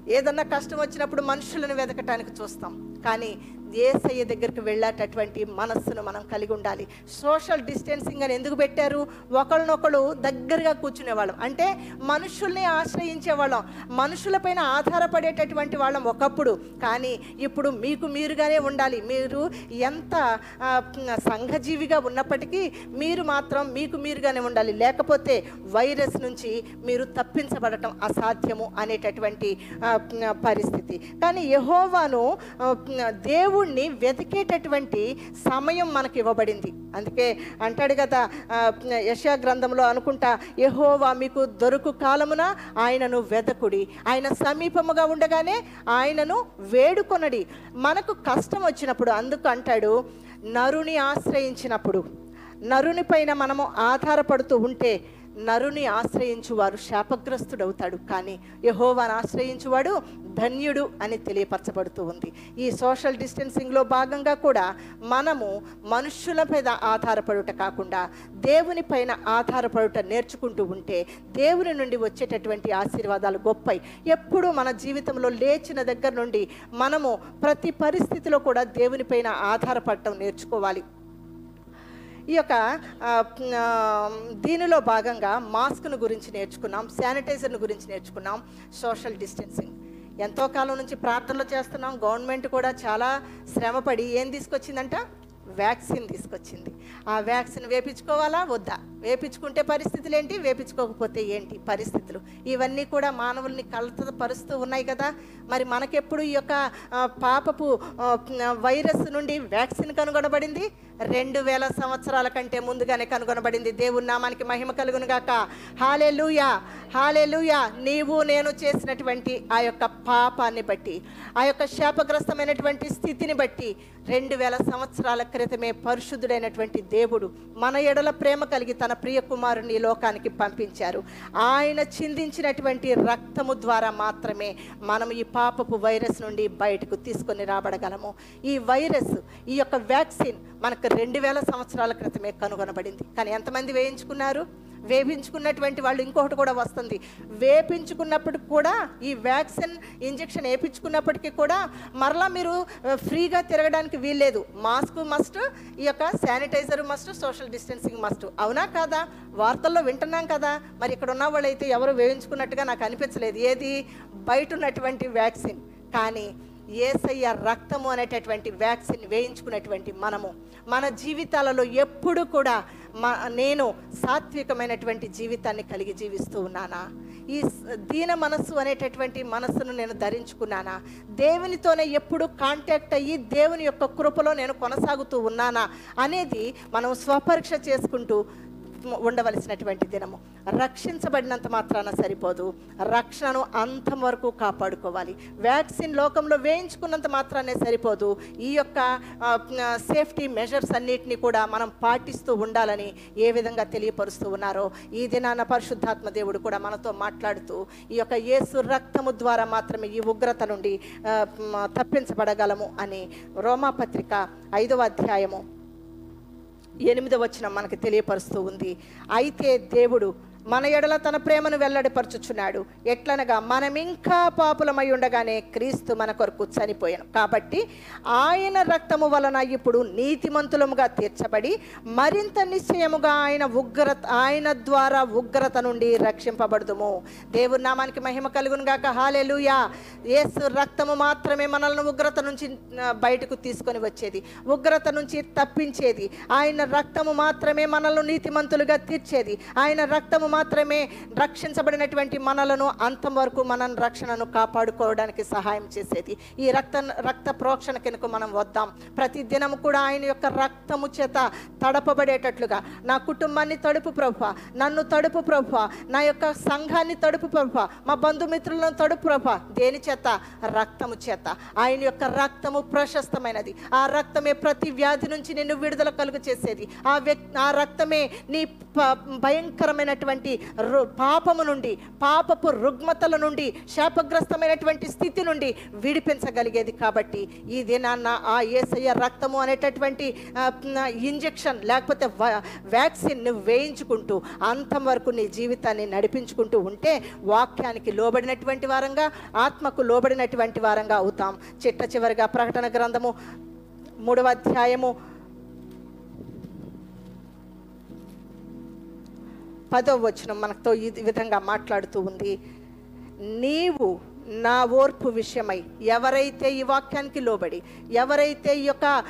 Speaker 1: ఏదన్నా కష్టం వచ్చినప్పుడు మనుషులను వెతకటానికి చూస్తాం. కానీ ఏసయ్య దగ్గరికి వెళ్ళేటటువంటి మనస్సును మనం కలిగి ఉండాలి. సోషల్ డిస్టెన్సింగ్ అని ఎందుకు పెట్టారు? ఒకరినొకరు దగ్గరగా కూర్చునేవాళ్ళం. అంటే మనుషుల్ని ఆశ్రయించే వాళ్ళం మనుషులపైన ఆధారపడేటటువంటి వాళ్ళం ఒకప్పుడు. కానీ ఇప్పుడు మీకు మీరుగానే ఉండాలి. మీరు ఎంత సంఘజీవిగా ఉన్నప్పటికీ మీరు మాత్రం మీకు మీరుగానే ఉండాలి. లేకపోతే వైరస్ నుంచి మీరు తప్పించబడటం అసాధ్యము అనేటటువంటి పరిస్థితి. కానీ యహోవాను దేవుడు దేవుణ్ణి వెతికేటటువంటి సమయం మనకు ఇవ్వబడింది. అందుకే అంటాడు కదా యశా గ్రంథంలో అనుకుంటా యహోవా మీకు దొరుకు కాలమున ఆయనను వెతకుడి ఆయన సమీపముగా ఉండగానే ఆయనను వేడుకొనడి. మనకు కష్టం వచ్చినప్పుడు అందుకు అంటాడు నరుని ఆశ్రయించినప్పుడు. నరుని పైన మనము ఆధారపడుతూ ఉంటే నరుని ఆశ్రయించువారు శాపగ్రస్తుడవుతాడు. కానీ యహోవాను ఆశ్రయించువాడు ధన్యుడు అని తెలియపరచబడుతూ ఉంది. ఈ సోషల్ డిస్టెన్సింగ్లో భాగంగా కూడా మనము మనుష్యుల మీద ఆధారపడుట కాకుండా దేవుని పైన ఆధారపడుట నేర్చుకుంటూ ఉంటే దేవుని నుండి వచ్చేటటువంటి ఆశీర్వాదాలు గొప్పయి. ఎప్పుడూ మన జీవితంలో లేచిన దగ్గర నుండి మనము ప్రతి పరిస్థితిలో కూడా దేవుని పైన ఆధారపడటం నేర్చుకోవాలి. ఈ యొక్క దీనిలో భాగంగా మాస్క్ను గురించి నేర్చుకున్నాం శానిటైజర్ను గురించి నేర్చుకున్నాం సోషల్ డిస్టెన్సింగ్. ఎంతో కాలం నుంచి ప్రార్థనలు చేస్తున్నాం గవర్నమెంట్ కూడా చాలా శ్రమపడి ఏం తీసుకొచ్చిందంట? వ్యాక్సిన్ తీసుకొచ్చింది. ఆ వ్యాక్సిన్ వేపించుకోవాలా? వద్దా? వేపించుకుంటే పరిస్థితులు ఏంటి వేపించుకోకపోతే ఏంటి పరిస్థితులు? ఇవన్నీ కూడా మానవుల్ని కలత పరుస్తూ ఉన్నాయి కదా. మరి మనకెప్పుడు ఈ యొక్క పాపపు వైరస్ నుండి వ్యాక్సిన్ కనుగొనబడింది? రెండు వేల సంవత్సరాల కంటే ముందుగానే కనుగొనబడింది. దేవుని నామానికి మహిమ కలుగును గాక. హాలే లూయా హాలే లూయా నీవు నేను చేసినటువంటి ఆ యొక్క పాపాన్ని బట్టి ఆ యొక్క శాపగ్రస్తమైనటువంటి స్థితిని బట్టి రెండు వేల సంవత్సరాల క్రితమే పరిశుద్ధుడైనటువంటి దేవుడు మన ఎడల ప్రేమ కలిగి తన ప్రియ కుమారుని లోకానికి పంపించారు. ఆయన చిందించినటువంటి రక్తము ద్వారా మాత్రమే మనం ఈ పాపపు వైరస్ నుండి బయటకు తీసుకొని రాబడగలము. ఈ వైరస్ ఈ యొక్క వ్యాక్సిన్ మనకు రెండు వేల సంవత్సరాల క్రితమే కనుగొనబడింది. కానీ ఎంతమంది వేయించుకున్నారు? వేపించుకున్నటువంటి వాళ్ళు ఇంకొకటి కూడా వస్తుంది. వేపించుకున్నప్పటికి కూడా ఈ వ్యాక్సిన్ ఇంజెక్షన్ వేయించుకున్నప్పటికీ కూడా మరలా మీరు ఫ్రీగా తిరగడానికి వీల్లేదు. మాస్క్ మస్ట్ ఈ యొక్క sanitizer must social distancing must. అవునా కాదా? వార్తల్లో వింటున్నాం కదా. మరి ఇక్కడ ఉన్న వాళ్ళైతే ఎవరు వేయించుకున్నట్టుగా నాకు అనిపించలేదు. ఏది? బయట ఉన్నటువంటి వ్యాక్సిన్. కానీ ఏసయ్య రక్తము అనేటటువంటి వ్యాక్సిన్ వేయించుకున్నటువంటి మనము. మన జీవితాలలో ఎప్పుడు కూడా మా నేను సాత్వికమైనటువంటి జీవితాన్ని కలిగి జీవిస్తూ ఉన్నానా? ఈ దీన మనస్సు అనేటటువంటి మనస్సును నేను ధరించుకున్నానా? దేవునితోనే ఎప్పుడు కాంటాక్ట్ అయ్యి దేవుని యొక్క కృపలో నేను కొనసాగుతూ ఉన్నానా? అనేది మనం స్వపరీక్ష చేసుకుంటూ ఉండవలసినటువంటి దినము. రక్షించబడినంత మాత్రాన సరిపోదు. రక్షణను అంతం వరకు కాపాడుకోవాలి. వ్యాక్సిన్ లోకంలో వేయించుకున్నంత మాత్రానే సరిపోదు. ఈ యొక్క సేఫ్టీ మెజర్స్ అన్నిటిని కూడా మనం పాటిస్తూ ఉండాలని ఏ విధంగా తెలియపరుస్తూ ఉన్నారో ఈ దినాన పరిశుద్ధాత్మ దేవుడు కూడా మనతో మాట్లాడుతూ ఈ యొక్క యేసు రక్తము ద్వారా మాత్రమే ఈ ఉగ్రత నుండి తప్పించబడగలము అని రోమాపత్రిక ఐదవ అధ్యాయము ఎనిమిదవ వచ్చిన మనకు తెలియపరుస్తూ ఉంది. అయితే దేవుడు మన ఎడల తన ప్రేమను వెల్లడిపరచుచున్నాడు. ఎట్లనగా మనం ఇంకా పాపులమై ఉండగానే క్రీస్తు మన కొరకు చనిపోయాను. కాబట్టి ఆయన రక్తము వలన ఇప్పుడు నీతిమంతులముగా తీర్చబడి మరింత నిశ్చయముగా ఆయన ఉగ్రత ఆయన ద్వారా ఉగ్రత నుండి రక్షింపబడుదుము. దేవుని నామానికి మహిమ కలుగును గాక. హాలెలుయా యేసు రక్తము మాత్రమే మనల్ని ఉగ్రత నుంచి బయటకు తీసుకొని వచ్చేది. ఉగ్రత నుంచి తప్పించేది. ఆయన రక్తము మాత్రమే మనల్ని నీతిమంతులుగా తీర్చేది. ఆయన రక్తము మాత్రమే రక్షించబడినటువంటి మనలను అంతం వరకు మనం రక్షణను కాపాడుకోవడానికి సహాయం చేసేది. ఈ రక్త రక్త ప్రోక్షణ కిందకు మనం వద్దాం. ప్రతి దినము కూడా ఆయన యొక్క రక్తము చేత తడపబడేటట్లుగా నా కుటుంబాన్ని తడుపు ప్రభు నన్ను తడుపు ప్రభు నా యొక్క సంఘాన్ని తడుపు ప్రభు మా బంధుమిత్రులను తడుపు ప్రభు దేని చేత? రక్తము చేత. ఆయన యొక్క రక్తము ప్రశస్తమైనది. ఆ రక్తమే ప్రతి వ్యాధి నుంచి నిన్ను విడుదల కలుగు చేసేది. ఆ వ్యక్ ఆ రక్తమే నీ భయంకరమైనటువంటి నుండి పాపము నుండి పాపపు రుగ్మతల నుండి శాపగ్రస్తమైనటువంటి స్థితి నుండి విడిపించగలిగేది కాబట్టి ఈ దినాన్న ఆ ఏసయ్య రక్తము అనేటటువంటి ఇంజెక్షన్ లేకపోతే వ- వ్యాక్సిన్ వేయించుకుంటూ అంతం వరకు నీ జీవితాన్ని నడిపించుకుంటూ ఉంటే వాక్యానికి లోబడినటువంటి వారంగా ఆత్మకు లోబడినటువంటి వారంగా అవుతాం. చిట్ట చివరిగా ప్రకటన గ్రంథము మూడవ అధ్యాయము పదో వచనం మనతో ఈ విధంగా మాట్లాడుతూ ఉంది. నీవు నా ఓర్పు విషయమై ఎవరైతే ఈ వాక్యానికి లోబడి ఎవరైతే ఈ యొక్క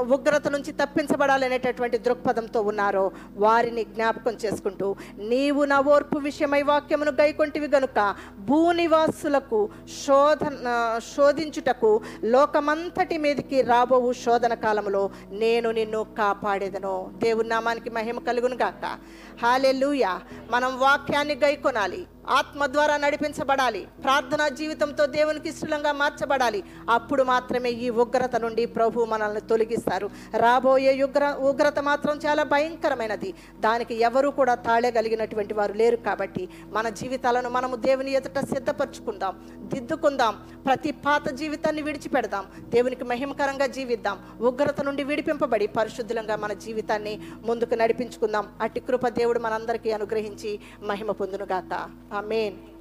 Speaker 1: ఉగ్రత నుంచి తప్పించబడాలనేటటువంటి దృక్పథంతో ఉన్నారో వారిని జ్ఞాపకం చేసుకుంటూ నీవు నా ఓర్పు విషయమై వాక్యమును గైకొంటివి గనుక భూనివాసులకు శోధన శోధించుటకు లోకమంతటి మీదకి రాబోవు శోధన కాలంలో నేను నిన్ను కాపాడేదను. దేవుని నామానికి మహిమ కలుగును గాక హాలెలూయా. మనం వాక్యాన్ని గైకొనాలి. ఆత్మ ద్వారా నడిపించబడాలి. ప్రార్థనా జీవితంతో దేవునికి ఇష్టంగా మార్చబడాలి. అప్పుడు మాత్రమే ఈ ఉగ్రత నుండి ప్రభు మనల్ని తొలగిస్తారు. రాబోయే ఉగ్ర ఉగ్రత మాత్రం చాలా భయంకరమైనది. దానికి ఎవరు కూడా తాళగలిగినటువంటి వారు లేరు కాబట్టి మన జీవితాలను మనము దేవుని ఎదుట సిద్ధపరచుకుందాం దిద్దుకుందాం ప్రతి పాత జీవితాన్ని విడిచిపెడదాం దేవునికి మహిమకరంగా జీవిద్దాం ఉగ్రత నుండి విడిపింపబడి పరిశుద్ధంగా మన జీవితాన్ని ముందుకు నడిపించుకుందాం. అట్టి కృప దేవుడు మనందరికీ అనుగ్రహించి మహిమ పొందునుగాక. Amén.